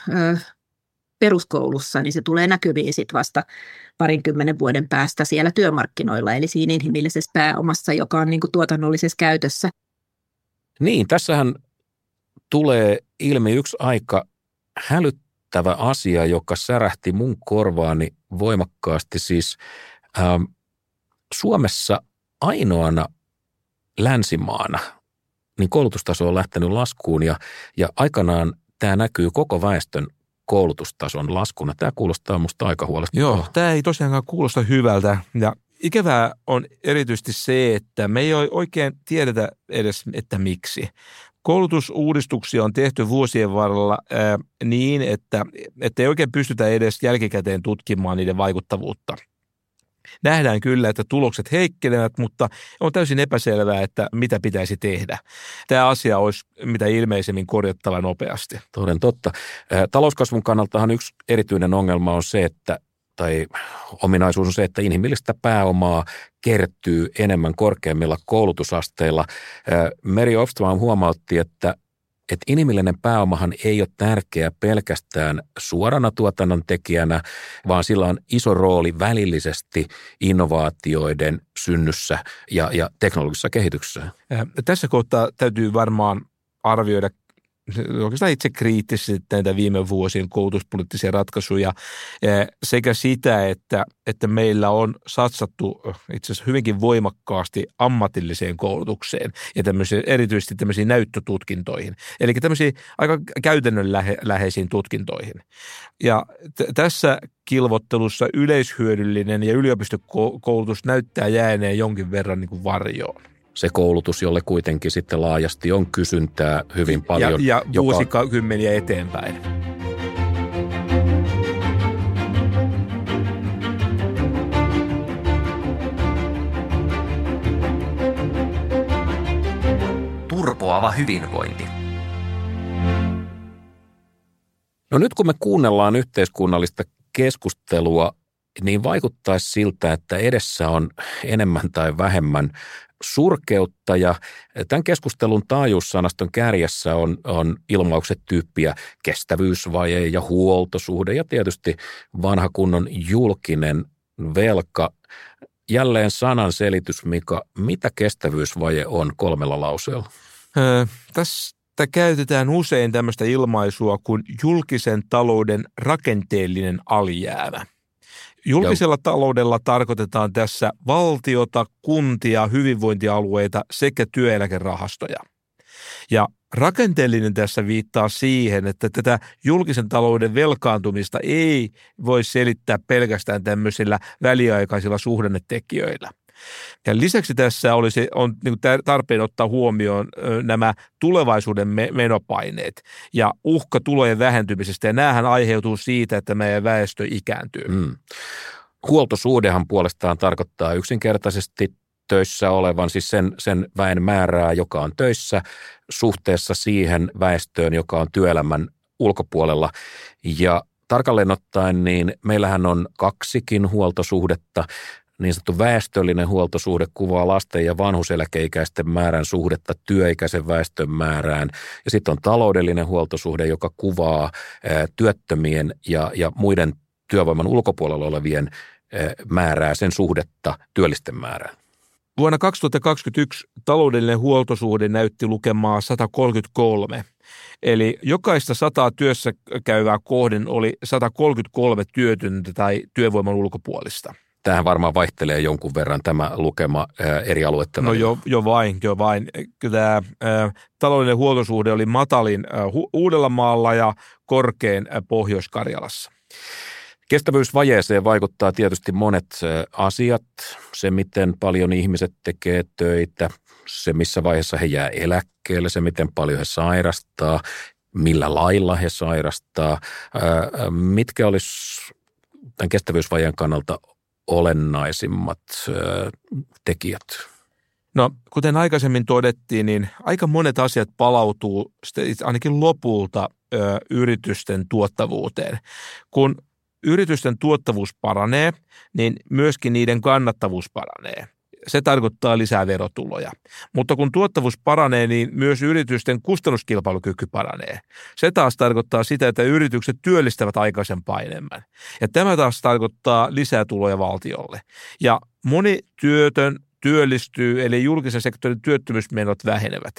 peruskoulussa, niin se tulee näkyviin sit vasta parinkymmenen vuoden päästä siellä työmarkkinoilla, eli siinä inhimillisessä pääomassa, joka on niin kuin tuotannollisessa käytössä. Niin, tässähän tulee ilmi yksi aika hälyttävä asia, joka särähti mun korvaani voimakkaasti. Siis ähm, Suomessa ainoana länsimaana niin koulutustaso on lähtenyt laskuun ja, ja aikanaan tämä näkyy koko väestön koulutustason laskuna. Tämä kuulostaa minusta aika huolestuttavalta. Joo, tämä ei tosiaankaan kuulosta hyvältä ja ikävää on erityisesti se, että me ei oikein tiedetä edes, että miksi. Koulutusuudistuksia on tehty vuosien varrella niin, että, että ei oikein pystytä edes jälkikäteen tutkimaan niiden vaikuttavuutta – Nähdään kyllä, että tulokset heikkenevät, mutta on täysin epäselvää, että mitä pitäisi tehdä. Tämä asia olisi mitä ilmeisemmin korjattava nopeasti. Toden totta. Talouskasvun kannaltahan yksi erityinen ongelma on se, että tai ominaisuus on se, että inhimillistä pääomaa kertyy enemmän korkeammilla koulutusasteilla. Meri Ofstman huomautti, että että inhimillinen pääomahan ei ole tärkeä pelkästään suorana tuotannon tekijänä, vaan sillä on iso rooli välillisesti innovaatioiden synnyssä ja, ja teknologisessa kehityksessä. Tässä kohtaa täytyy varmaan arvioida oikeastaan itse kriittisesti näitä viime vuosien koulutuspoliittisia ratkaisuja sekä sitä, että, että meillä on satsattu itse asiassa hyvinkin voimakkaasti ammatilliseen koulutukseen ja erityisesti tämmöisiin näyttötutkintoihin. Eli tämmöisiin aika käytännönläheisiin tutkintoihin. Ja t- tässä kilvottelussa yleishyödyllinen ja yliopistokoulutus näyttää jääneen jonkin verran niin kuin varjoon se koulutus, jolle kuitenkin sitten laajasti on kysyntää hyvin paljon. Ja, ja vuosikymmeniä joka... eteenpäin. Turpoava hyvinvointi. No nyt kun me kuunnellaan yhteiskunnallista keskustelua, niin vaikuttaisi siltä, että edessä on enemmän tai vähemmän surkeutta ja tämän keskustelun taajuussanaston kärjessä on, on ilmaukset tyyppiä kestävyysvaje ja huoltosuhde ja tietysti vanha kunnon julkinen velka. Jälleen sanan selitys, Mika, mitä kestävyysvaje on kolmella lauseella? Öö, tässä käytetään usein tämmöistä ilmaisua kuin julkisen talouden rakenteellinen alijäämä. Julkisella taloudella tarkoitetaan tässä valtiota, kuntia, hyvinvointialueita sekä työeläkerahastoja. Ja rakenteellinen tässä viittaa siihen, että tätä julkisen talouden velkaantumista ei voi selittää pelkästään tämmöisillä väliaikaisilla suhdannetekijöillä. Ja lisäksi tässä olisi, on niin tarpeen ottaa huomioon nämä tulevaisuuden menopaineet ja uhka tulojen vähentymisestä. Ja näähän aiheutuu siitä, että meidän väestö ikääntyy. Mm. Huoltosuhdehan puolestaan tarkoittaa yksinkertaisesti töissä olevan, siis sen, sen väen määrää, joka on töissä suhteessa siihen väestöön, joka on työelämän ulkopuolella. Ja tarkalleen ottaen, niin meillähän on kaksikin huoltosuhdetta. Niin sanottu väestöllinen huoltosuhde kuvaa lasten ja vanhuseläkeikäisten määrän suhdetta työikäisen väestön määrään. Ja sitten on taloudellinen huoltosuhde, joka kuvaa työttömien ja, ja muiden työvoiman ulkopuolella olevien määrää, sen suhdetta työllisten määrään. Vuonna 2021 taloudellinen huoltosuhde näytti lukemaa 133. Eli jokaista sataa työssä käyvää kohden oli 133 työtöntä tai työvoiman ulkopuolista. Tähän varmaan vaihtelee jonkun verran tämä lukema eri aluetta. No jo, jo vain, jo vain. Tämä ää, taloudellinen huoltosuhde oli matalin ää, hu- Uudellamaalla ja korkein ää, Pohjois-Karjalassa. Kestävyysvajeeseen vaikuttaa tietysti monet asiat. Se, miten paljon ihmiset tekee töitä, se, missä vaiheessa he jää eläkkeelle, se, miten paljon he sairastaa, millä lailla he sairastaa. Mitkä olisi tämän kestävyysvajeen kannalta olennaisimmat tekijät? No, kuten aikaisemmin todettiin, niin aika monet asiat palautuu ainakin lopulta yritysten tuottavuuteen. Kun yritysten tuottavuus paranee, niin myöskin niiden kannattavuus paranee. Se tarkoittaa lisää verotuloja. Mutta kun tuottavuus paranee, niin myös yritysten kustannuskilpailukyky paranee. Se taas tarkoittaa sitä, että yritykset työllistävät aikaisempaa enemmän. Ja tämä taas tarkoittaa lisää tuloja valtiolle. Ja moni työtön työllistyy, eli julkisen sektorin työttömyysmenot vähenevät.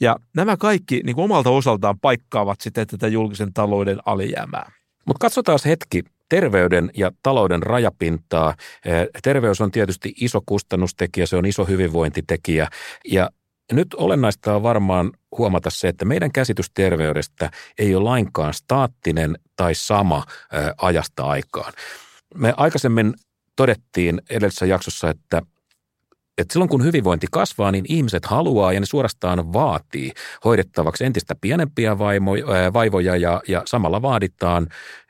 Ja nämä kaikki niin kuin omalta osaltaan paikkaavat sitten tätä julkisen talouden alijäämää. Mutta katsotaan hetki terveyden ja talouden rajapintaa. Eh, terveys on tietysti iso kustannustekijä, se on iso hyvinvointitekijä ja nyt olennaista on varmaan huomata se, että meidän käsitys terveydestä ei ole lainkaan staattinen tai sama eh, ajasta aikaan. Me aikaisemmin todettiin edellisessä jaksossa, että että silloin kun hyvinvointi kasvaa, niin ihmiset haluaa ja ne suorastaan vaatii hoidettavaksi entistä pienempiä eh, vaivoja ja, ja samalla vaaditaan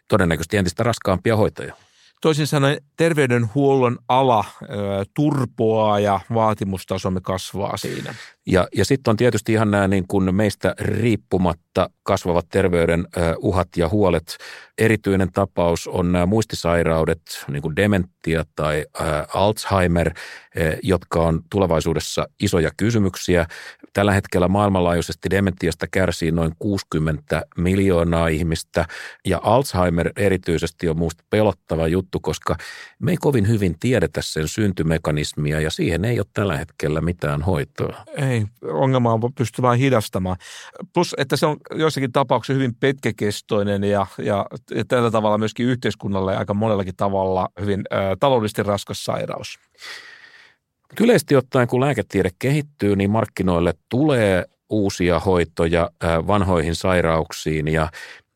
todennäköisesti entistä raskaampia hoitoja. Toisin sanoen terveydenhuollon ala ö, turpoaa ja vaatimustasomme kasvaa siinä. Ja, ja sitten on tietysti ihan nämä niin kuin meistä riippumatta kasvavat terveyden ö, uhat ja huolet. Erityinen tapaus on nämä muistisairaudet, niin kuin dementia tai Alzheimer, ö, jotka on tulevaisuudessa isoja kysymyksiä. Tällä hetkellä maailmanlaajuisesti dementiasta kärsii noin 60 miljoonaa ihmistä ja Alzheimer erityisesti on minusta pelottava juttu, koska me ei kovin hyvin tiedetä sen syntymekanismia ja siihen ei ole tällä hetkellä mitään hoitoa. Ei, ongelma on pysty vain hidastamaan. Plus, että se on joissakin tapauksissa hyvin pitkäkestoinen ja, ja tällä tavalla myöskin yhteiskunnalle aika monellakin tavalla hyvin ä, taloudellisesti raskas sairaus. Yleisesti ottaen, kun lääketiede kehittyy, niin markkinoille tulee uusia hoitoja vanhoihin sairauksiin ja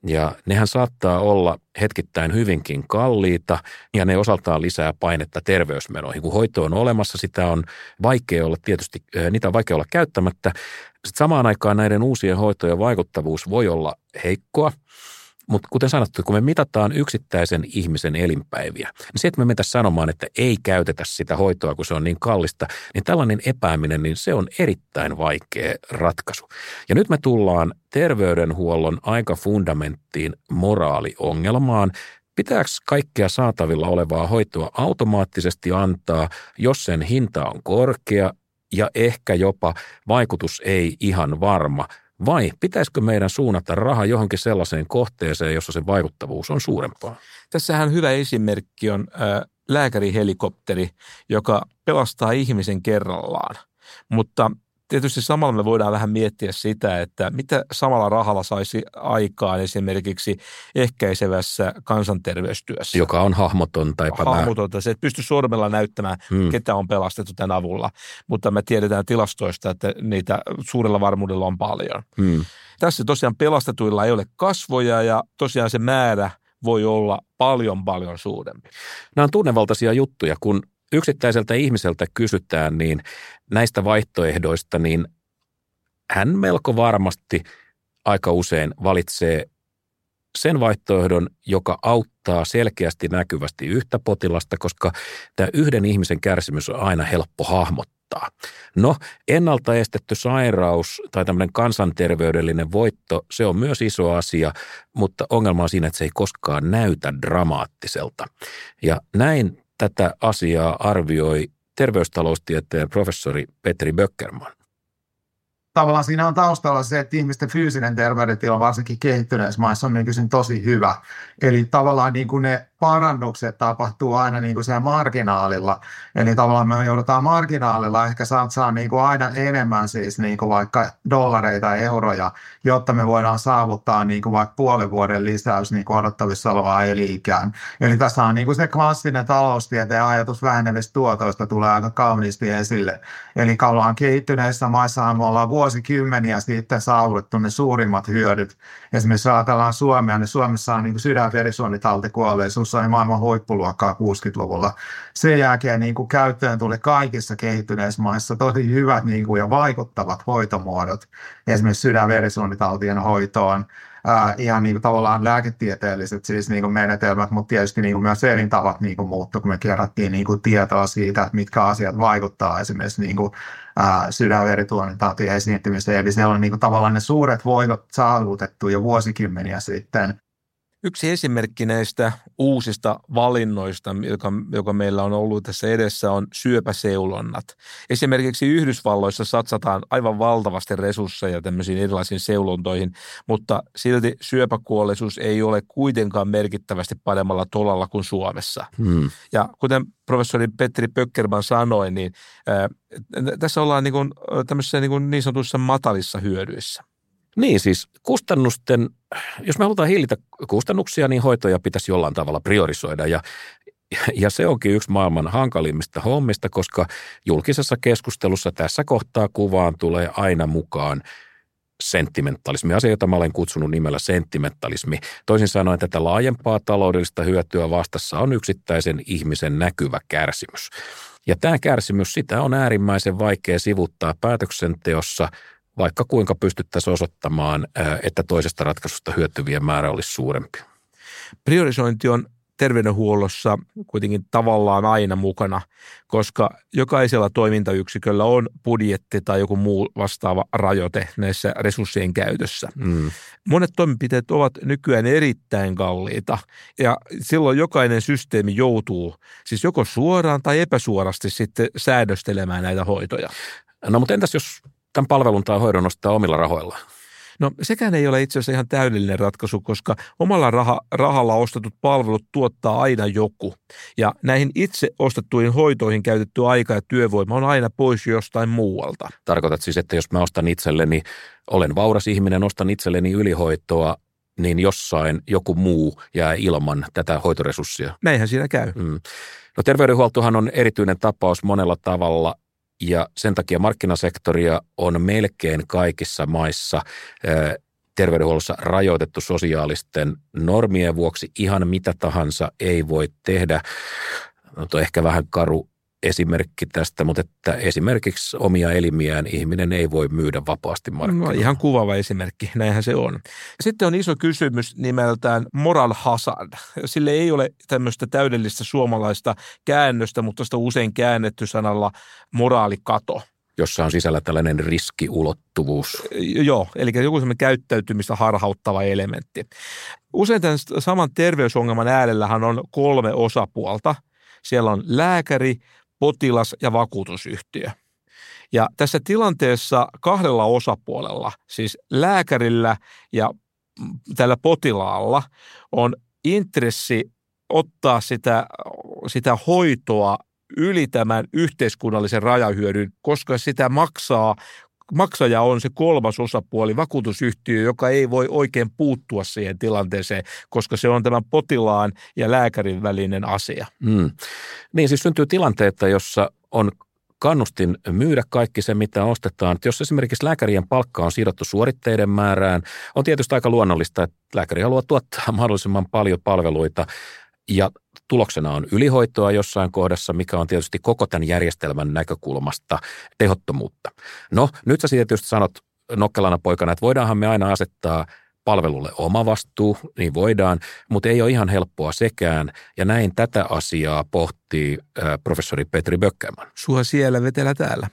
ja nehän saattaa olla hetkittäin hyvinkin kalliita ja ne osaltaan lisää painetta terveysmenoihin. Kun hoito on olemassa, sitä on vaikea olla tietysti, niitä on vaikea olla käyttämättä. Sitten samaan aikaan näiden uusien hoitojen vaikuttavuus voi olla heikkoa mutta kuten sanottu, kun me mitataan yksittäisen ihmisen elinpäiviä, niin se, että me mentäisiin sanomaan, että ei käytetä sitä hoitoa, kun se on niin kallista, niin tällainen epääminen, niin se on erittäin vaikea ratkaisu. Ja nyt me tullaan terveydenhuollon aika fundamenttiin moraaliongelmaan, Pitääkö kaikkea saatavilla olevaa hoitoa automaattisesti antaa, jos sen hinta on korkea ja ehkä jopa vaikutus ei ihan varma, vai pitäisikö meidän suunnata raha johonkin sellaiseen kohteeseen, jossa se vaikuttavuus on suurempaa? Tässähän hyvä esimerkki on lääkärihelikopteri, joka pelastaa ihmisen kerrallaan. Mutta tietysti samalla me voidaan vähän miettiä sitä, että mitä samalla rahalla saisi aikaan esimerkiksi ehkäisevässä kansanterveystyössä. Joka on hahmoton tai Hahmotonta, se et pysty sormella näyttämään, hmm. ketä on pelastettu tämän avulla, mutta me tiedetään tilastoista, että niitä suurella varmuudella on paljon. Hmm. Tässä tosiaan pelastetuilla ei ole kasvoja ja tosiaan se määrä voi olla paljon paljon suurempi. Nämä on tunnevaltaisia juttuja, kun yksittäiseltä ihmiseltä kysytään, niin näistä vaihtoehdoista, niin hän melko varmasti aika usein valitsee sen vaihtoehdon, joka auttaa selkeästi näkyvästi yhtä potilasta, koska tämä yhden ihmisen kärsimys on aina helppo hahmottaa. No, ennalta estetty sairaus tai tämmöinen kansanterveydellinen voitto, se on myös iso asia, mutta ongelma on siinä, että se ei koskaan näytä dramaattiselta. Ja näin tätä asiaa arvioi terveystaloustieteen professori Petri Böckerman tavallaan siinä on taustalla se, että ihmisten fyysinen terveydentila varsinkin kehittyneissä maissa on nykyisin tosi hyvä. Eli tavallaan niin kuin ne parannukset tapahtuu aina niin kuin siellä marginaalilla. Eli tavallaan me joudutaan marginaalilla ehkä saa niin kuin aina enemmän siis niin kuin vaikka dollareita ja euroja, jotta me voidaan saavuttaa niin kuin vaikka puolen vuoden lisäys niin kuin odottavissa olevaa eli-ikään. Eli tässä on niin kuin se klassinen taloustieteen ajatus vähenevistä tuotoista tulee aika kauniisti esille. Eli kaulaan kehittyneissä maissa me ollaan vuosikymmeniä sitten saavutettu ne suurimmat hyödyt. Esimerkiksi ajatellaan Suomea, niin Suomessa on niin kuin sydän- verisuonitautikuolleisuus sai maailman huippuluokkaa 60-luvulla. Sen jälkeen niin kuin käyttöön tuli kaikissa kehittyneissä maissa tosi hyvät niin kuin, ja vaikuttavat hoitomuodot, esimerkiksi sydän-verisuonitautien hoitoon, ää, ihan niin kuin tavallaan lääketieteelliset siis niin kuin menetelmät, mutta tietysti niin kuin myös elintavat niin kuin muuttu, kun me kerättiin niin kuin tietoa siitä, että mitkä asiat vaikuttaa esimerkiksi niin kuin, ää, sydänverituonitautien esiintymiseen. Eli siellä on niin kuin, tavallaan ne suuret voitot saavutettu jo vuosikymmeniä sitten. Yksi esimerkki näistä uusista valinnoista, joka, joka meillä on ollut tässä edessä, on syöpäseulonnat. Esimerkiksi Yhdysvalloissa satsataan aivan valtavasti resursseja tämmöisiin erilaisiin seulontoihin, mutta silti syöpäkuolleisuus ei ole kuitenkaan merkittävästi paremmalla tolalla kuin Suomessa. Hmm. Ja kuten professori Petri Pöckerman sanoi, niin äh, tässä ollaan niin, kuin, tämmöisissä niin, kuin niin sanotuissa matalissa hyödyissä. Niin siis kustannusten, jos me halutaan hillitä kustannuksia, niin hoitoja pitäisi jollain tavalla priorisoida ja ja se onkin yksi maailman hankalimmista hommista, koska julkisessa keskustelussa tässä kohtaa kuvaan tulee aina mukaan sentimentalismi, asia, jota mä olen kutsunut nimellä sentimentalismi. Toisin sanoen tätä laajempaa taloudellista hyötyä vastassa on yksittäisen ihmisen näkyvä kärsimys. Ja tämä kärsimys, sitä on äärimmäisen vaikea sivuttaa päätöksenteossa – vaikka kuinka pystyttäisiin osoittamaan, että toisesta ratkaisusta hyötyvien määrä olisi suurempi. Priorisointi on terveydenhuollossa kuitenkin tavallaan aina mukana, koska jokaisella toimintayksiköllä on budjetti tai joku muu vastaava rajoite näissä resurssien käytössä. Mm. Monet toimenpiteet ovat nykyään erittäin kalliita ja silloin jokainen systeemi joutuu siis joko suoraan tai epäsuorasti sitten säädöstelemään näitä hoitoja. No mutta entäs jos tämän palvelun tai hoidon ostaa omilla rahoilla? No sekään ei ole itse asiassa ihan täydellinen ratkaisu, koska omalla raha, rahalla ostetut palvelut tuottaa aina joku. Ja näihin itse ostettuihin hoitoihin käytetty aika ja työvoima on aina pois jostain muualta. Tarkoitat siis, että jos mä ostan itselleni, olen vauras ihminen, ostan itselleni ylihoitoa, niin jossain joku muu jää ilman tätä hoitoresurssia. Näinhän siinä käy. Mm. No terveydenhuoltohan on erityinen tapaus monella tavalla ja sen takia markkinasektoria on melkein kaikissa maissa terveydenhuollossa rajoitettu sosiaalisten normien vuoksi. Ihan mitä tahansa ei voi tehdä. No, ehkä vähän karu esimerkki tästä, mutta että esimerkiksi omia elimiään ihminen ei voi myydä vapaasti markkinoilla. No, ihan kuvaava esimerkki, näinhän se on. Sitten on iso kysymys nimeltään moral hazard. Sille ei ole tämmöistä täydellistä suomalaista käännöstä, mutta sitä usein käännetty sanalla moraalikato jossa on sisällä tällainen riskiulottuvuus. Joo, eli joku semmoinen käyttäytymistä harhauttava elementti. Usein tämän saman terveysongelman äärellähän on kolme osapuolta. Siellä on lääkäri, potilas ja vakuutusyhtiö. Ja tässä tilanteessa kahdella osapuolella, siis lääkärillä ja tällä potilaalla, on intressi ottaa sitä, sitä hoitoa yli tämän yhteiskunnallisen rajahyödyn, koska sitä maksaa maksaja on se kolmas osapuoli, vakuutusyhtiö, joka ei voi oikein puuttua siihen tilanteeseen, koska se on tämän potilaan ja lääkärin välinen asia. Mm. Niin siis syntyy tilanteita, jossa on kannustin myydä kaikki se, mitä ostetaan. Jos esimerkiksi lääkärien palkka on sidottu suoritteiden määrään, on tietysti aika luonnollista, että lääkäri haluaa tuottaa mahdollisimman paljon palveluita ja tuloksena on ylihoitoa jossain kohdassa, mikä on tietysti koko tämän järjestelmän näkökulmasta tehottomuutta. No, nyt sä tietysti sanot nokkelana poikana, että voidaanhan me aina asettaa palvelulle oma vastuu, niin voidaan, mutta ei ole ihan helppoa sekään. Ja näin tätä asiaa pohtii professori Petri Böckerman. Sua siellä, vetellä täällä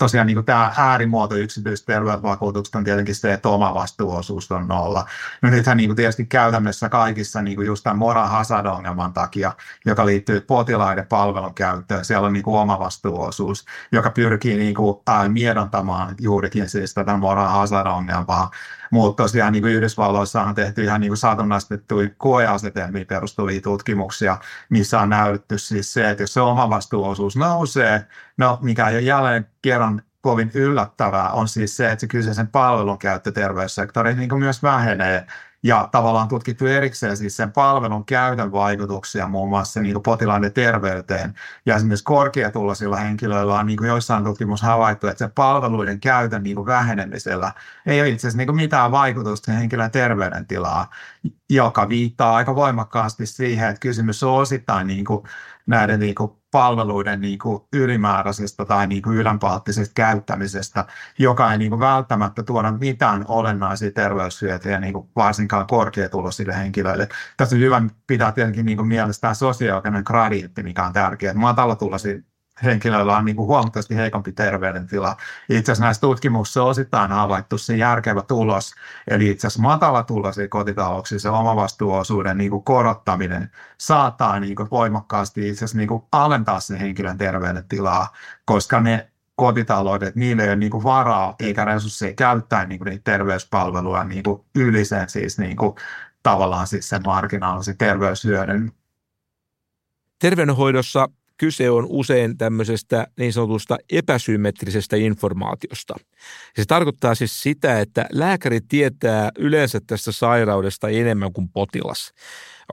tosiaan niin tämä äärimuoto yksityisterveysvakuutukset on tietenkin se, että oma vastuuosuus on nolla. No nythän niin tietysti käytännössä kaikissa niin kuin just tämän moral hazard-ongelman takia, joka liittyy potilaiden palvelun käyttöön, siellä on niin kuin oma vastuuosuus, joka pyrkii niin kuin, äh, miedontamaan juurikin siis tätä moral hazard-ongelmaa. Mutta tosiaan niin kuin Yhdysvalloissa on tehty ihan niin kuin satunnaistettuja koeasetelmiin perustuvia tutkimuksia, missä on näytetty siis se, että jos se oma vastuuosuus nousee, no mikä ei ole jälleen kerran kovin yllättävää, on siis se, että se kyseisen palvelun käyttö terveyssektorilla niin myös vähenee ja tavallaan tutkittu erikseen siis sen palvelun käytön vaikutuksia muun muassa niin kuin potilaiden terveyteen. Ja esimerkiksi korkeatuloisilla henkilöillä on niin kuin joissain tutkimus havaittu, että se palveluiden käytön niin kuin vähenemisellä ei ole itse asiassa niin kuin mitään vaikutusta henkilön terveydentilaan, joka viittaa aika voimakkaasti siihen, että kysymys on osittain niin kuin näiden niin kuin palveluiden niin kuin ylimääräisestä tai niin kuin ylenpalttisesta käyttämisestä, joka ei niin kuin välttämättä tuoda mitään olennaisia terveyshyötyjä niin kuin varsinkaan korkeatuloisille henkilöille. Tässä on hyvä pitää tietenkin niin kuin mielessä tämä sosiaalinen gradientti, mikä on tärkeää. Matalatuloisilla henkilöillä on niin kuin huomattavasti heikompi terveydentila. Itse asiassa näissä tutkimuksissa on osittain havaittu se järkevä tulos, eli itse asiassa matalatuloisia kotitalouksissa se omavastuuosuuden niin kuin korottaminen saattaa niin kuin voimakkaasti itse asiassa niin kuin alentaa sen henkilön terveydentilaa, koska ne kotitaloudet, niille ei ole niin kuin varaa eikä resursseja käyttää niin kuin niitä terveyspalveluja niin kuin yli sen siis niin kuin, tavallaan siis sen marginaalisen terveyshyödyn. Terveydenhoidossa kyse on usein tämmöisestä niin sanotusta epäsymmetrisestä informaatiosta. Se tarkoittaa siis sitä, että lääkäri tietää yleensä tästä sairaudesta enemmän kuin potilas.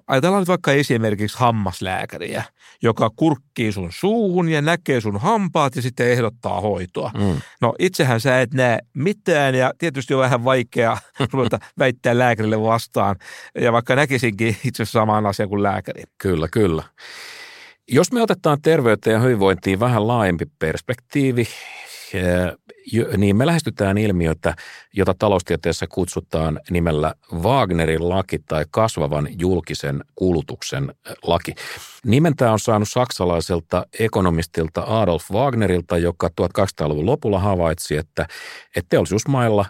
Ajatellaan nyt vaikka esimerkiksi hammaslääkäriä, joka kurkkii sun suuhun ja näkee sun hampaat ja sitten ehdottaa hoitoa. Mm. No itsehän sä et näe mitään ja tietysti on vähän vaikea ruveta väittää lääkärille vastaan. Ja vaikka näkisinkin itse asiassa saman asian kuin lääkäri. Kyllä, kyllä. Jos me otetaan terveyteen ja hyvinvointiin vähän laajempi perspektiivi, niin me lähestytään ilmiötä, jota taloustieteessä kutsutaan nimellä Wagnerin laki tai kasvavan julkisen kulutuksen laki. Nimentää on saanut saksalaiselta ekonomistilta Adolf Wagnerilta, joka 1800-luvun lopulla havaitsi, että, että teollisuusmailla,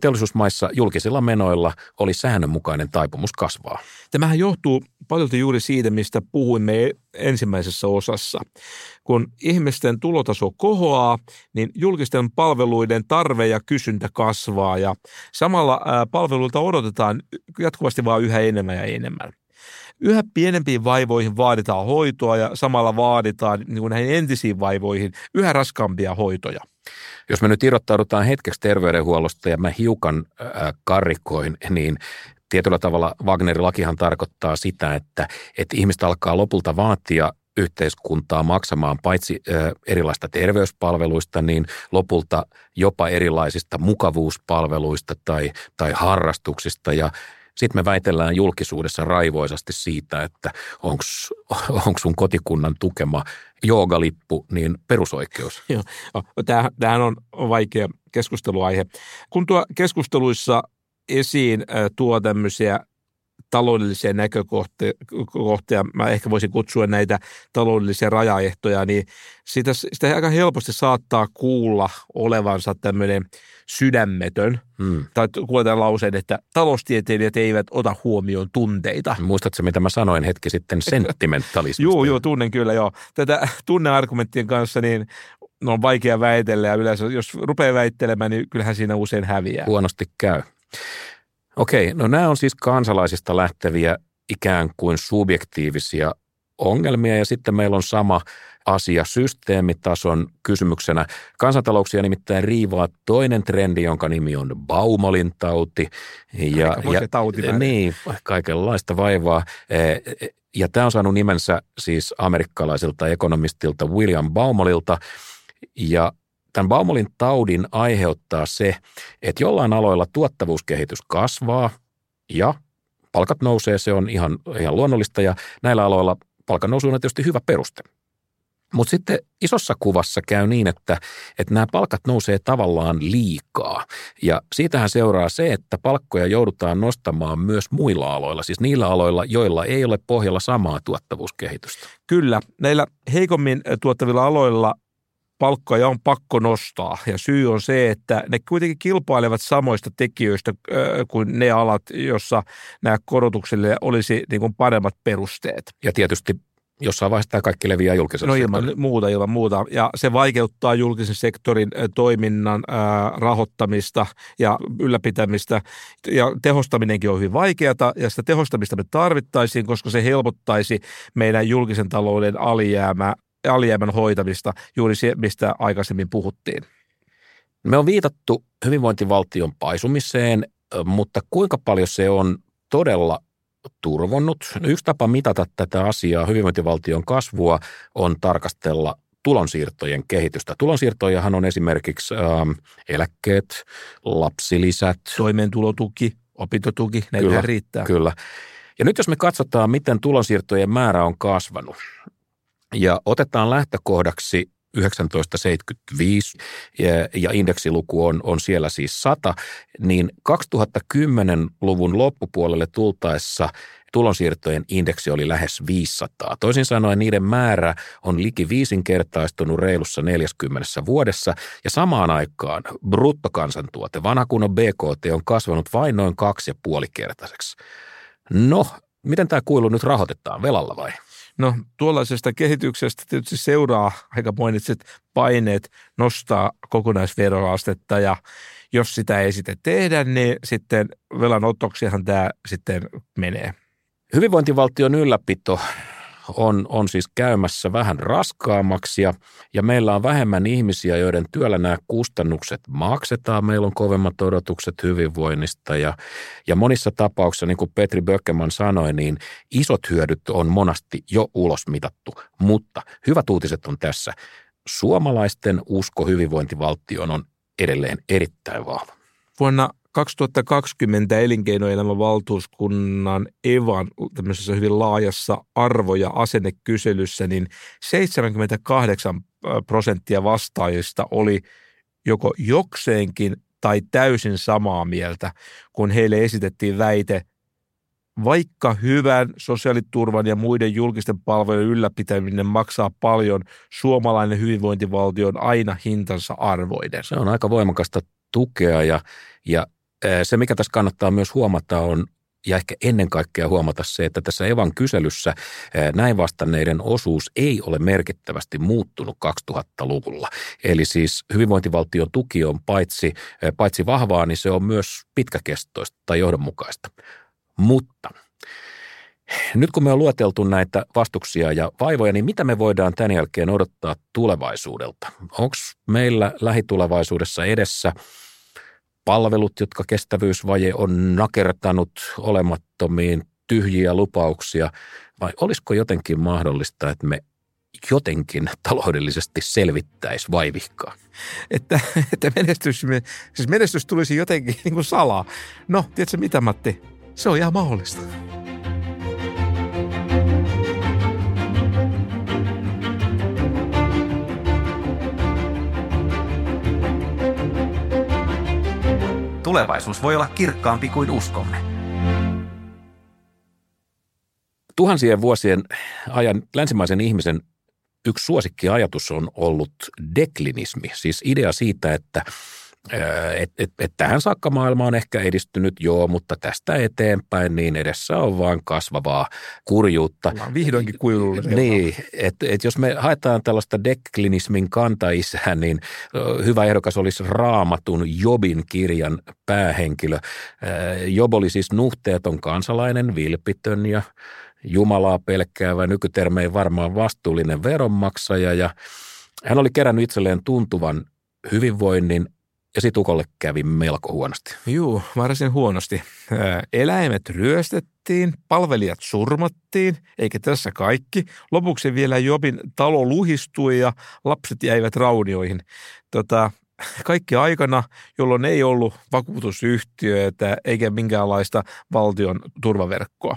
teollisuusmaissa julkisilla menoilla oli säännönmukainen taipumus kasvaa. Tämähän johtuu paljon juuri siitä, mistä puhuimme ensimmäisessä osassa. Kun ihmisten tulotaso kohoaa, niin julkisten palveluiden tarve ja kysyntä kasvaa ja samalla palveluilta odotetaan jatkuvasti vaan yhä enemmän ja enemmän. Yhä pienempiin vaivoihin vaaditaan hoitoa ja samalla vaaditaan niin kuin näihin entisiin vaivoihin yhä raskaampia hoitoja. Jos me nyt irrottaudutaan hetkeksi terveydenhuollosta ja mä hiukan äh, karrikoin, niin tietyllä tavalla Wagnerin lakihan tarkoittaa sitä, että, että ihmistä alkaa lopulta vaatia yhteiskuntaa maksamaan paitsi erilaista terveyspalveluista, niin lopulta jopa erilaisista mukavuuspalveluista tai, tai harrastuksista. Ja sitten me väitellään julkisuudessa raivoisasti siitä, että onko sun kotikunnan tukema joogalippu niin perusoikeus. Joo, tämähän on vaikea keskusteluaihe. Kun tuo keskusteluissa esiin tuo tämmöisiä taloudellisia näkökohtia, mä ehkä voisin kutsua näitä taloudellisia rajaehtoja, niin sitä, sitä aika helposti saattaa kuulla olevansa tämmöinen sydämetön. Hmm. Tai kuuletaan lauseen, että taloustieteilijät eivät ota huomioon tunteita. Muistatko, mitä mä sanoin hetki sitten sentimentalismista? joo, joo, tunnen kyllä joo. Tätä tunneargumenttien kanssa niin on vaikea väitellä ja yleensä jos rupeaa väittelemään, niin kyllähän siinä usein häviää. Huonosti käy. Okei, no nämä on siis kansalaisista lähteviä ikään kuin subjektiivisia ongelmia ja sitten meillä on sama asia systeemitason kysymyksenä. Kansantalouksia nimittäin riivaa toinen trendi, jonka nimi on Baumalin tauti. Ja, ja, tauti niin, kaikenlaista vaivaa. E, e, ja tämä on saanut nimensä siis amerikkalaisilta ekonomistilta William Baumalilta. Ja Tämän Baumolin taudin aiheuttaa se, että jollain aloilla tuottavuuskehitys kasvaa ja palkat nousee, se on ihan, ihan luonnollista ja näillä aloilla palkan nousu on tietysti hyvä peruste. Mutta sitten isossa kuvassa käy niin, että, että nämä palkat nousee tavallaan liikaa. Ja siitähän seuraa se, että palkkoja joudutaan nostamaan myös muilla aloilla, siis niillä aloilla, joilla ei ole pohjalla samaa tuottavuuskehitystä. Kyllä, näillä heikommin tuottavilla aloilla palkkoja on pakko nostaa. Ja syy on se, että ne kuitenkin kilpailevat samoista tekijöistä kuin ne alat, jossa nämä korotuksille olisi niin kuin paremmat perusteet. Ja tietysti jossain vaiheessa tämä kaikki leviää julkiselle No ilman sektorille. muuta, ilman muuta. Ja se vaikeuttaa julkisen sektorin toiminnan rahoittamista ja ylläpitämistä. Ja tehostaminenkin on hyvin vaikeata ja sitä tehostamista me tarvittaisiin, koska se helpottaisi meidän julkisen talouden alijäämää alijäämän hoitamista, juuri se, mistä aikaisemmin puhuttiin. Me on viitattu hyvinvointivaltion paisumiseen, mutta kuinka paljon se on todella turvonnut? Yksi tapa mitata tätä asiaa, hyvinvointivaltion kasvua, on tarkastella tulonsiirtojen kehitystä. Tulonsiirtojahan on esimerkiksi ähm, eläkkeet, lapsilisät. Toimeentulotuki, opintotuki, näitä kyllä, riittää. Kyllä. Ja nyt jos me katsotaan, miten tulonsiirtojen määrä on kasvanut, ja otetaan lähtökohdaksi 1975 ja, ja indeksiluku on, on siellä siis 100, niin 2010-luvun loppupuolelle tultaessa tulonsiirtojen indeksi oli lähes 500. Toisin sanoen niiden määrä on liki viisinkertaistunut reilussa 40 vuodessa ja samaan aikaan bruttokansantuote, vanha kunnon BKT on kasvanut vain noin kaksi ja puolikertaiseksi. No, miten tämä kuilu nyt rahoitetaan, velalla vai? No tuollaisesta kehityksestä tietysti seuraa aika mainitset paineet nostaa kokonaisveroastetta ja jos sitä ei sitten tehdä, niin sitten velanotoksihan tämä sitten menee. Hyvinvointivaltion ylläpito on, on siis käymässä vähän raskaammaksi ja, ja meillä on vähemmän ihmisiä, joiden työllä nämä kustannukset maksetaan. Meillä on kovemmat odotukset hyvinvoinnista ja, ja monissa tapauksissa, niin kuin Petri Böckeman sanoi, niin isot hyödyt on monasti jo ulosmitattu. Mutta hyvät uutiset on tässä. Suomalaisten usko hyvinvointivaltioon on edelleen erittäin vahva. Vuonna 2020 elinkeinoelämän valtuuskunnan EVAN tämmöisessä hyvin laajassa arvo- ja asennekyselyssä, niin 78 prosenttia vastaajista oli joko jokseenkin tai täysin samaa mieltä, kun heille esitettiin väite, vaikka hyvän sosiaaliturvan ja muiden julkisten palvelujen ylläpitäminen maksaa paljon, suomalainen hyvinvointivaltio on aina hintansa arvoinen. Se on aika voimakasta tukea ja, ja se, mikä tässä kannattaa myös huomata, on ja ehkä ennen kaikkea huomata se, että tässä Evan kyselyssä näin vastanneiden osuus ei ole merkittävästi muuttunut 2000-luvulla. Eli siis hyvinvointivaltion tuki on paitsi, paitsi vahvaa, niin se on myös pitkäkestoista tai johdonmukaista. Mutta nyt kun me on lueteltu näitä vastuksia ja vaivoja, niin mitä me voidaan tämän jälkeen odottaa tulevaisuudelta? Onko meillä lähitulevaisuudessa edessä – palvelut, jotka kestävyysvaje on nakertanut olemattomiin tyhjiä lupauksia, vai olisiko jotenkin mahdollista, että me jotenkin taloudellisesti selvittäisi vaivihkaa? Että, että menestys, siis menestys tulisi jotenkin niin kuin salaa. No, tiedätkö mitä Matti? Se on ihan mahdollista. Tulevaisuus voi olla kirkkaampi kuin uskomme. Tuhansien vuosien ajan länsimaisen ihmisen yksi suosikkiajatus on ollut deklinismi, siis idea siitä, että että et, et tähän saakka maailma on ehkä edistynyt, joo, mutta tästä eteenpäin niin edessä on vain kasvavaa kurjuutta. Ollaan vihdoinkin kuilulle. Niin, että et jos me haetaan tällaista deklinismin kantaisää, niin hyvä ehdokas olisi raamatun Jobin kirjan päähenkilö. Job oli siis nuhteeton kansalainen, vilpitön ja Jumalaa pelkäävä, nykytermein varmaan vastuullinen veronmaksaja ja hän oli kerännyt itselleen tuntuvan hyvinvoinnin ja sitten ukolle kävi melko huonosti. Juu, varsin huonosti. Eläimet ryöstettiin, palvelijat surmattiin, eikä tässä kaikki. Lopuksi vielä Jobin talo luhistui ja lapset jäivät raunioihin. Tota, kaikki aikana, jolloin ei ollut vakuutusyhtiöitä eikä minkäänlaista valtion turvaverkkoa.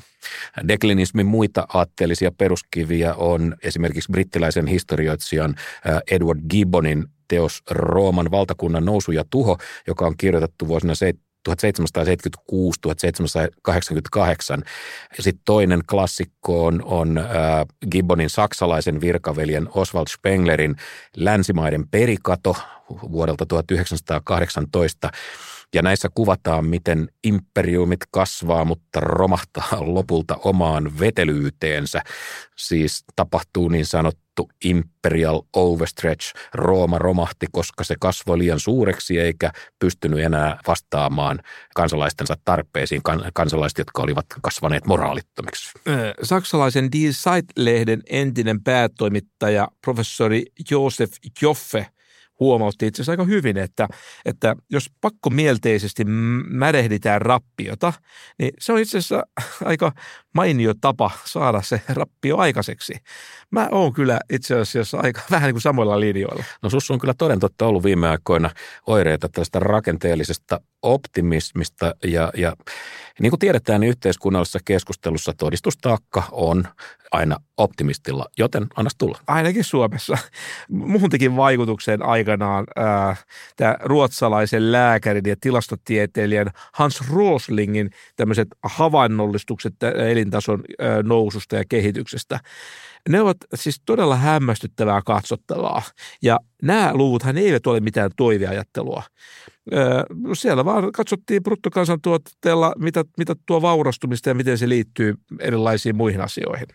Deklinismin muita aatteellisia peruskiviä on esimerkiksi brittiläisen historioitsijan Edward Gibbonin teos Rooman valtakunnan nousu ja tuho, joka on kirjoitettu vuosina 1776-1788. Ja sitten toinen klassikko on, on äh, Gibbonin saksalaisen virkaveljen Oswald Spenglerin Länsimaiden perikato vuodelta 1918. Ja näissä kuvataan, miten imperiumit kasvaa, mutta romahtaa lopulta omaan vetelyyteensä. Siis tapahtuu niin sanottu imperial overstretch. Rooma romahti, koska se kasvoi liian suureksi eikä pystynyt enää vastaamaan kansalaistensa tarpeisiin, kansalaiset, jotka olivat kasvaneet moraalittomiksi. Saksalaisen Die Zeit-lehden entinen päätoimittaja professori Josef Joffe huomautti itse asiassa aika hyvin, että, että jos pakkomielteisesti märehditään rappiota, niin se on itse asiassa aika mainio tapa saada se rappio aikaiseksi. Mä oon kyllä itse asiassa aika vähän niin kuin samoilla linjoilla. No sus on kyllä toden totta ollut viime aikoina oireita tästä rakenteellisesta optimismista ja, ja niin kuin tiedetään, niin yhteiskunnallisessa keskustelussa todistustaakka on aina optimistilla, joten anna tulla. Ainakin Suomessa. Muhun teki vaikutuksen aikanaan tämä ruotsalaisen lääkärin ja tilastotieteilijän Hans Roslingin tämmöiset havainnollistukset elintason noususta ja kehityksestä. Ne ovat siis todella hämmästyttävää katsottavaa. Ja nämä luvuthan eivät ole mitään toiveajattelua. Siellä vaan katsottiin bruttokansantuotteella, mitä, mitä tuo vaurastumista ja miten se liittyy erilaisiin muihin asioihin.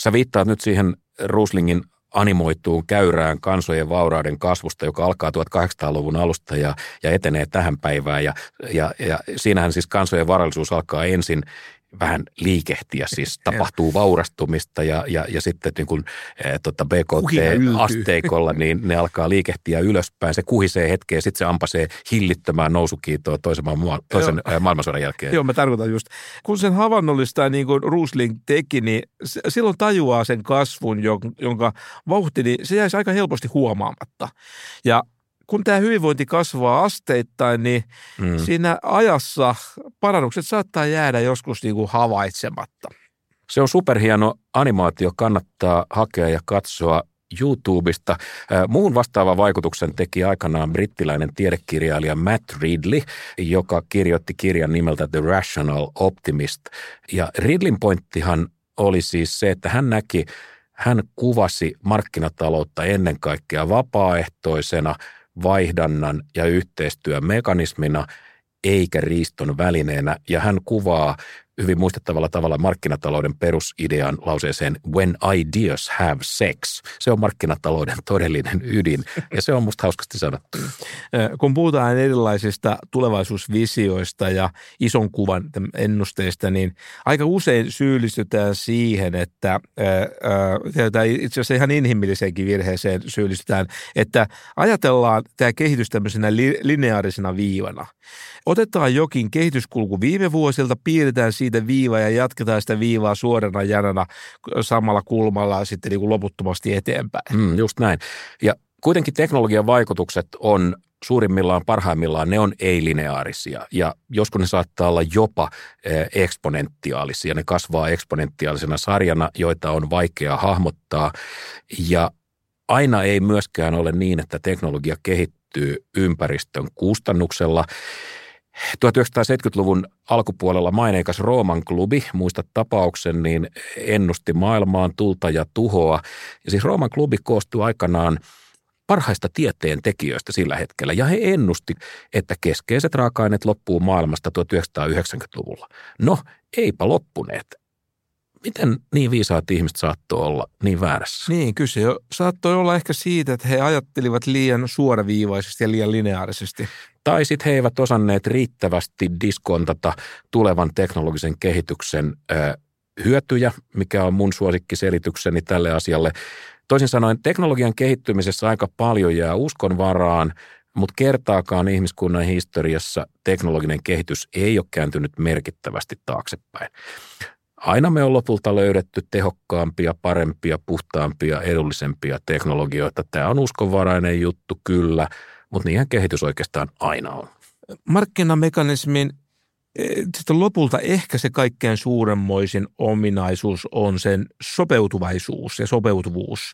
Sä viittaat nyt siihen Ruslingin animoituun käyrään kansojen vaurauden kasvusta, joka alkaa 1800-luvun alusta ja, ja etenee tähän päivään. Ja, ja, ja siinähän siis kansojen varallisuus alkaa ensin vähän liikehtiä, siis tapahtuu vaurastumista ja, ja, ja sitten niin kuin, e, tota BKT-asteikolla niin ne alkaa liikehtiä ylöspäin. Se kuhisee hetkeä, sitten se ampasee hillittömään nousukiitoa toisen, maa, toisen Joo. maailmansodan jälkeen. Joo, mä tarkoitan just. Kun sen havainnollistaa niin kuin Rusling teki, niin silloin tajuaa sen kasvun, jonka vauhti, niin se jäisi aika helposti huomaamatta. Ja kun tämä hyvinvointi kasvaa asteittain, niin mm. siinä ajassa parannukset saattaa jäädä joskus niin kuin havaitsematta. Se on superhieno animaatio, kannattaa hakea ja katsoa YouTubesta. Muun vastaavan vaikutuksen teki aikanaan brittiläinen tiedekirjailija Matt Ridley, joka kirjoitti kirjan nimeltä The Rational Optimist. Ja Ridlin pointtihan oli siis se, että hän näki, hän kuvasi markkinataloutta ennen kaikkea vapaaehtoisena – vaihdannan ja yhteistyön mekanismina eikä riiston välineenä. Ja hän kuvaa hyvin muistettavalla tavalla markkinatalouden perusidean lauseeseen When ideas have sex. Se on markkinatalouden todellinen ydin ja se on musta hauskasti sanottu. Kun puhutaan erilaisista tulevaisuusvisioista ja ison kuvan ennusteista, niin aika usein syyllistytään siihen, että tai itse asiassa ihan inhimilliseenkin virheeseen syyllistytään, että ajatellaan tämä kehitys tämmöisenä lineaarisena viivana. Otetaan jokin kehityskulku viime vuosilta, piirretään siitä viiva ja jatketaan sitä viivaa suorana janana samalla kulmalla sitten niin kuin loputtomasti eteenpäin. Mm, just näin. Ja kuitenkin teknologian vaikutukset on suurimmillaan, parhaimmillaan, ne on ei-lineaarisia ja joskus ne saattaa olla jopa eh, eksponentiaalisia. Ne kasvaa eksponentiaalisena sarjana, joita on vaikea hahmottaa ja aina ei myöskään ole niin, että teknologia kehittyy ympäristön kustannuksella. 1970-luvun alkupuolella maineikas Rooman klubi, muista tapauksen, niin ennusti maailmaan tulta ja tuhoa. Ja siis Rooman klubi koostui aikanaan parhaista tieteen tekijöistä sillä hetkellä, ja he ennusti, että keskeiset raaka-aineet loppuu maailmasta 1990-luvulla. No, eipä loppuneet miten niin viisaat ihmiset saattoi olla niin väärässä? Niin, kyse jo saattoi olla ehkä siitä, että he ajattelivat liian suoraviivaisesti ja liian lineaarisesti. Tai sitten he eivät osanneet riittävästi diskontata tulevan teknologisen kehityksen ö, hyötyjä, mikä on mun suosikkiselitykseni tälle asialle. Toisin sanoen teknologian kehittymisessä aika paljon jää uskon varaan, mutta kertaakaan ihmiskunnan historiassa teknologinen kehitys ei ole kääntynyt merkittävästi taaksepäin. Aina me on lopulta löydetty tehokkaampia, parempia, puhtaampia, edullisempia teknologioita. Tämä on uskonvarainen juttu kyllä, mutta niinhän kehitys oikeastaan aina on. Markkinamekanismin eh, lopulta ehkä se kaikkein suuremmoisin ominaisuus on sen sopeutuvaisuus ja sopeutuvuus.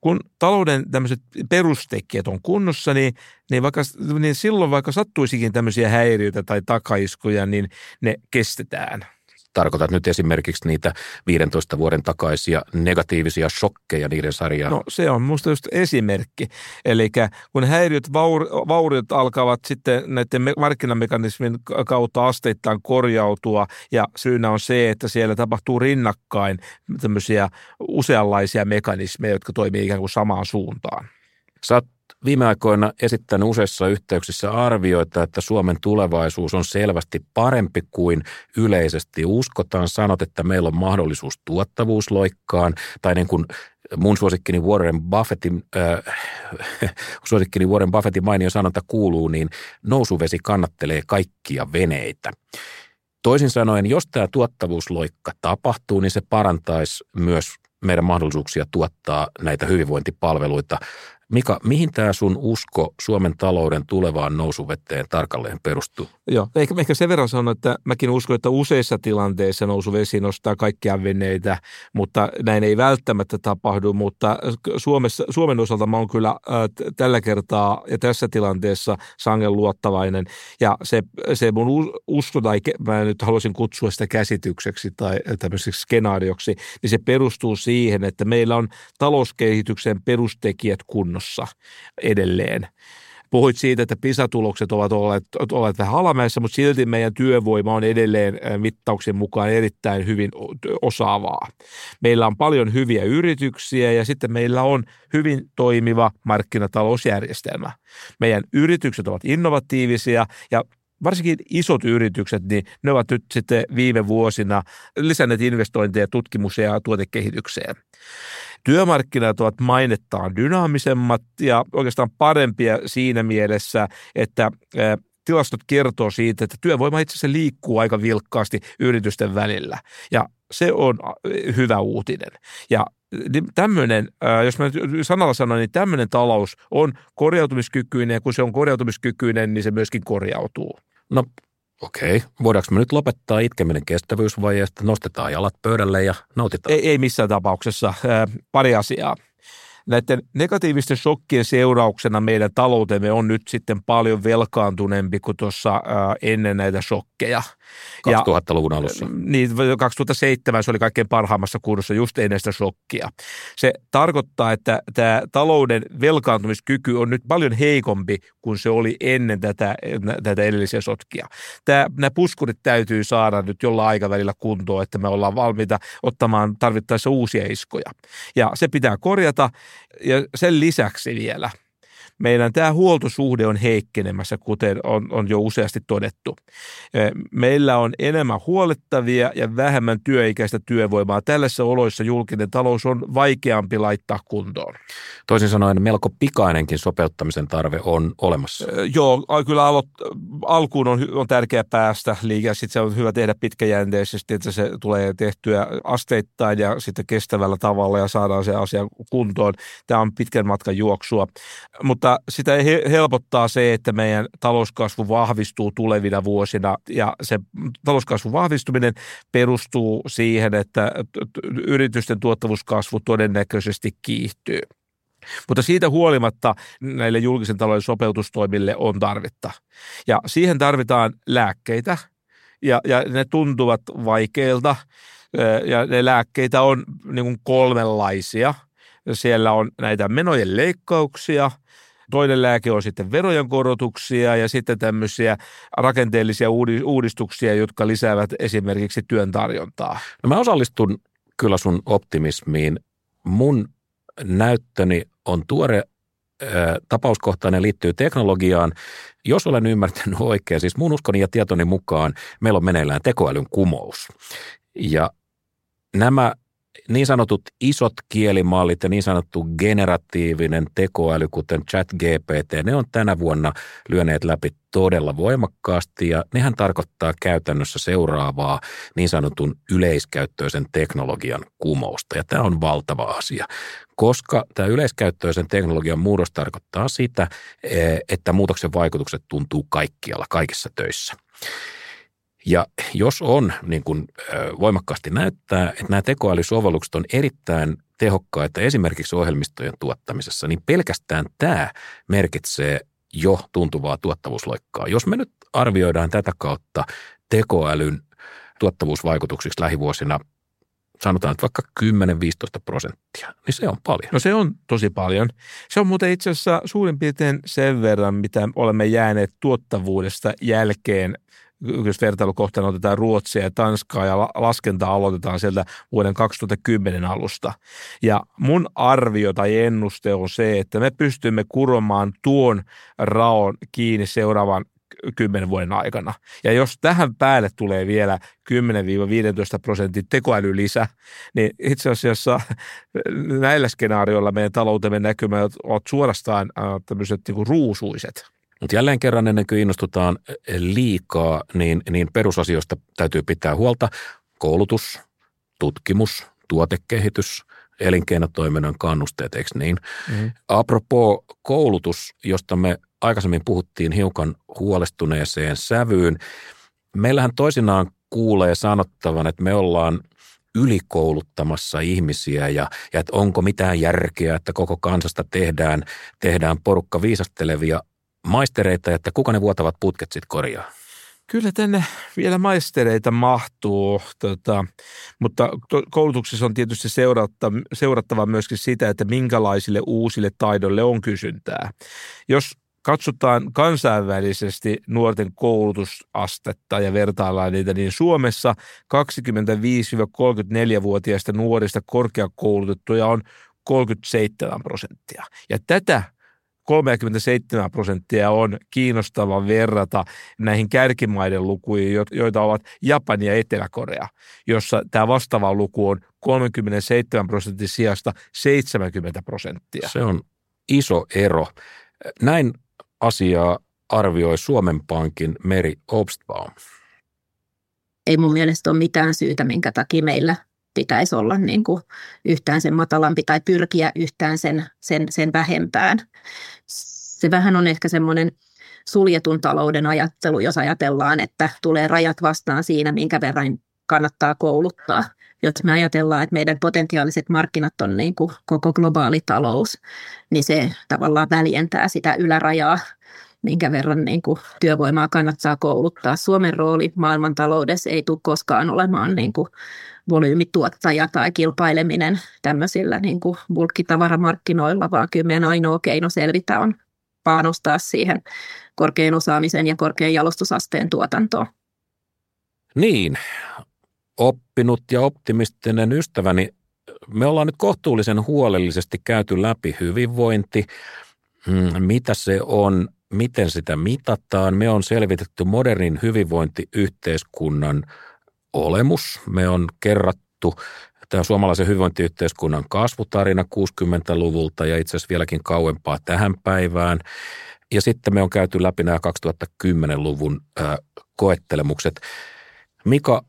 Kun talouden tämmöiset perustekijät on kunnossa, niin, niin, vaikka, niin silloin vaikka sattuisikin tämmöisiä häiriöitä tai takaiskuja, niin ne kestetään – Tarkoitat nyt esimerkiksi niitä 15 vuoden takaisia negatiivisia shokkeja niiden sarjaa? No se on minusta just esimerkki. Eli kun häiriöt, vaur, vauriot alkavat sitten näiden markkinamekanismin kautta asteittain korjautua ja syynä on se, että siellä tapahtuu rinnakkain tämmöisiä useanlaisia mekanismeja, jotka toimii ikään kuin samaan suuntaan. Sä oot viime aikoina esittänyt useissa yhteyksissä arvioita, että Suomen tulevaisuus on selvästi parempi kuin yleisesti uskotaan. Sanot, että meillä on mahdollisuus tuottavuusloikkaan, tai niin kuin mun suosikkini Warren Buffettin, äh, suosikkini Warren Buffettin mainio sanonta kuuluu, niin nousuvesi kannattelee kaikkia veneitä. Toisin sanoen, jos tämä tuottavuusloikka tapahtuu, niin se parantaisi myös meidän mahdollisuuksia tuottaa näitä hyvinvointipalveluita Mika, mihin tämä sun usko Suomen talouden tulevaan nousuveteen tarkalleen perustuu? Joo, ehkä, ehkä sen verran sanon, että mäkin uskon, että useissa tilanteissa nousuvesi nostaa kaikkia veneitä, mutta näin ei välttämättä tapahdu, mutta Suomessa, Suomen osalta mä oon kyllä äh, tällä kertaa ja tässä tilanteessa sangen luottavainen ja se, se mun usko tai mä nyt haluaisin kutsua sitä käsitykseksi tai tämmöiseksi skenaarioksi, niin se perustuu siihen, että meillä on talouskehityksen perustekijät kunnossa kunnossa edelleen. Puhuit siitä, että PISA-tulokset ovat olleet, olleet vähän alamäessä, mutta silti meidän työvoima on edelleen mittauksien mukaan erittäin hyvin osaavaa. Meillä on paljon hyviä yrityksiä ja sitten meillä on hyvin toimiva markkinatalousjärjestelmä. Meidän yritykset ovat innovatiivisia ja varsinkin isot yritykset, niin ne ovat nyt sitten viime vuosina lisänneet investointeja tutkimus- ja tuotekehitykseen. Työmarkkinat ovat mainettaan dynaamisemmat ja oikeastaan parempia siinä mielessä, että tilastot kertoo siitä, että työvoima itse asiassa liikkuu aika vilkkaasti yritysten välillä. Ja se on hyvä uutinen. Ja tämmöinen, jos mä sanalla sanon, niin tämmöinen talous on korjautumiskykyinen ja kun se on korjautumiskykyinen, niin se myöskin korjautuu. No okei, okay. voidaanko me nyt lopettaa itkeminen kestävyysvajeesta, nostetaan jalat pöydälle ja nautitaan? Ei, ei missään tapauksessa. Pari asiaa näiden negatiivisten shokkien seurauksena meidän taloutemme on nyt sitten paljon velkaantuneempi kuin tuossa ennen näitä shokkeja. 2000-luvun alussa. Niin, 2007 se oli kaikkein parhaimmassa kunnossa just ennen sitä shokkia. Se tarkoittaa, että tämä talouden velkaantumiskyky on nyt paljon heikompi kuin se oli ennen tätä, tätä edellisiä sotkia. Tämä, nämä puskurit täytyy saada nyt jollain aikavälillä kuntoon, että me ollaan valmiita ottamaan tarvittaessa uusia iskoja. Ja se pitää korjata ja sen lisäksi vielä – meidän tämä huoltosuhde on heikkenemässä, kuten on, on jo useasti todettu. Meillä on enemmän huolettavia ja vähemmän työikäistä työvoimaa. Tällaisissa oloissa julkinen talous on vaikeampi laittaa kuntoon. Toisin sanoen melko pikainenkin sopeuttamisen tarve on olemassa. Joo, kyllä alo- alkuun on, on tärkeää päästä liikaa. Sitten se on hyvä tehdä pitkäjänteisesti, että se tulee tehtyä asteittain ja sitten kestävällä tavalla ja saadaan se asia kuntoon. Tämä on pitkän matkan juoksua. Mutta mutta sitä helpottaa se, että meidän talouskasvu vahvistuu tulevina vuosina ja se talouskasvun vahvistuminen perustuu siihen, että yritysten tuottavuuskasvu todennäköisesti kiihtyy. Mutta siitä huolimatta näille julkisen talouden sopeutustoimille on tarvetta. Ja siihen tarvitaan lääkkeitä ja, ja ne tuntuvat vaikeilta ja ne lääkkeitä on niin kuin kolmenlaisia. Siellä on näitä menojen leikkauksia – Toinen lääke on sitten verojen korotuksia ja sitten tämmöisiä rakenteellisia uudistuksia, jotka lisäävät esimerkiksi työn tarjontaa. No mä osallistun kyllä sun optimismiin. Mun näyttöni on tuore tapauskohtainen liittyy teknologiaan. Jos olen ymmärtänyt oikein, siis mun uskoni ja tietoni mukaan meillä on meneillään tekoälyn kumous. Ja nämä niin sanotut isot kielimallit ja niin sanottu generatiivinen tekoäly, kuten ChatGPT, ne on tänä vuonna lyöneet läpi todella voimakkaasti ja nehän tarkoittaa käytännössä seuraavaa niin sanotun yleiskäyttöisen teknologian kumousta ja tämä on valtava asia, koska tämä yleiskäyttöisen teknologian muutos tarkoittaa sitä, eh, että muutoksen vaikutukset tuntuu kaikkialla, kaikissa töissä. Ja jos on, niin kuin voimakkaasti näyttää, että nämä tekoälysovellukset on erittäin tehokkaita esimerkiksi ohjelmistojen tuottamisessa, niin pelkästään tämä merkitsee jo tuntuvaa tuottavuusloikkaa. Jos me nyt arvioidaan tätä kautta tekoälyn tuottavuusvaikutuksiksi lähivuosina sanotaan että vaikka 10-15 prosenttia, niin se on paljon. No se on tosi paljon. Se on muuten itse asiassa suurin piirtein sen verran, mitä olemme jääneet tuottavuudesta jälkeen jos vertailukohtana otetaan Ruotsia ja Tanskaa ja laskentaa aloitetaan sieltä vuoden 2010 alusta. Ja mun arvio tai ennuste on se, että me pystymme kuromaan tuon raon kiinni seuraavan kymmenen vuoden aikana. Ja jos tähän päälle tulee vielä 10-15 prosentin tekoälylisä, niin itse asiassa näillä skenaarioilla meidän taloutemme näkymät ovat suorastaan äh, tämmöiset niin ruusuiset. Mutta jälleen kerran ennen kuin innostutaan liikaa, niin, niin perusasioista täytyy pitää huolta. Koulutus, tutkimus, tuotekehitys, elinkeinotoiminnan kannusteet, eikö niin? Mm. Apropo koulutus, josta me aikaisemmin puhuttiin hiukan huolestuneeseen sävyyn. Meillähän toisinaan kuulee sanottavan, että me ollaan ylikouluttamassa ihmisiä ja, ja että onko mitään järkeä, että koko kansasta tehdään, tehdään porukka viisastelevia maistereita, että kuka ne vuotavat putket sitten korjaa? Kyllä tänne vielä maistereita mahtuu, tota, mutta koulutuksessa on tietysti seurattava, seurattava myöskin sitä, että minkälaisille uusille taidoille on kysyntää. Jos katsotaan kansainvälisesti nuorten koulutusastetta ja vertaillaan niitä, niin Suomessa 25-34-vuotiaista nuorista korkeakoulutettuja on 37 prosenttia. Ja tätä 37 prosenttia on kiinnostava verrata näihin kärkimaiden lukuihin, joita ovat Japani ja Etelä-Korea, jossa tämä vastaava luku on 37 prosentin sijasta 70 prosenttia. Se on iso ero. Näin asiaa arvioi Suomen Pankin Meri Obstbaum. Ei mun mielestä ole mitään syytä, minkä takia meillä pitäisi olla niin kuin yhtään sen matalampi tai pyrkiä yhtään sen, sen, sen vähempään. Se vähän on ehkä semmoinen suljetun talouden ajattelu, jos ajatellaan, että tulee rajat vastaan siinä, minkä verran kannattaa kouluttaa. Jos me ajatellaan, että meidän potentiaaliset markkinat on niin kuin koko globaali talous, niin se tavallaan väljentää sitä ylärajaa, minkä verran niin kuin työvoimaa kannattaa kouluttaa. Suomen rooli maailmantaloudessa ei tule koskaan olemaan niin kuin volyymituottaja tai kilpaileminen tämmöisillä niin kuin bulkkitavaramarkkinoilla, vaan kyllä meidän ainoa keino selvitä on panostaa siihen korkean osaamisen ja korkean jalostusasteen tuotantoon. Niin, oppinut ja optimistinen ystäväni, me ollaan nyt kohtuullisen huolellisesti käyty läpi hyvinvointi, mm, mitä se on, miten sitä mitataan. Me on selvitetty modernin hyvinvointiyhteiskunnan – olemus. Me on kerrattu tämä suomalaisen hyvinvointiyhteiskunnan kasvutarina 60-luvulta ja itse asiassa vieläkin kauempaa tähän päivään. Ja sitten me on käyty läpi nämä 2010-luvun äh, koettelemukset. Mika,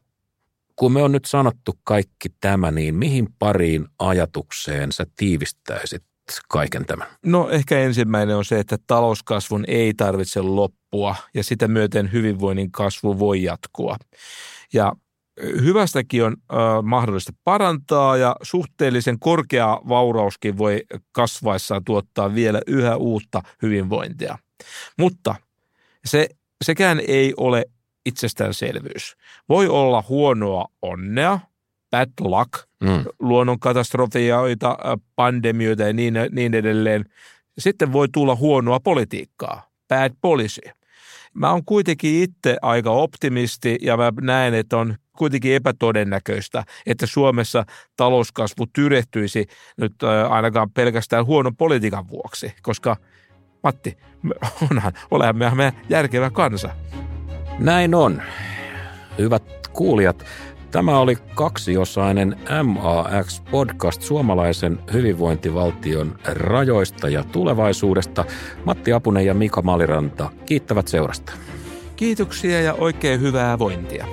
kun me on nyt sanottu kaikki tämä, niin mihin pariin ajatukseen sä tiivistäisit kaiken tämän? No ehkä ensimmäinen on se, että talouskasvun ei tarvitse loppua ja sitä myöten hyvinvoinnin kasvu voi jatkua. Ja hyvästäkin on äh, mahdollista parantaa ja suhteellisen korkea vaurauskin voi kasvaessaan tuottaa vielä yhä uutta hyvinvointia. Mutta se, sekään ei ole itsestäänselvyys. Voi olla huonoa onnea, bad luck, mm. luonnonkatastrofioita, pandemioita ja niin, niin edelleen. Sitten voi tulla huonoa politiikkaa, bad policy. Mä oon kuitenkin itse aika optimisti ja mä näen, että on kuitenkin epätodennäköistä, että Suomessa talouskasvu tyrehtyisi nyt ainakaan pelkästään huonon politiikan vuoksi, koska Matti, onhan, olemme me järkevä kansa. Näin on. Hyvät kuulijat, Tämä oli kaksiosainen MAX-podcast suomalaisen hyvinvointivaltion rajoista ja tulevaisuudesta. Matti Apunen ja Mika Maliranta kiittävät seurasta. Kiitoksia ja oikein hyvää vointia.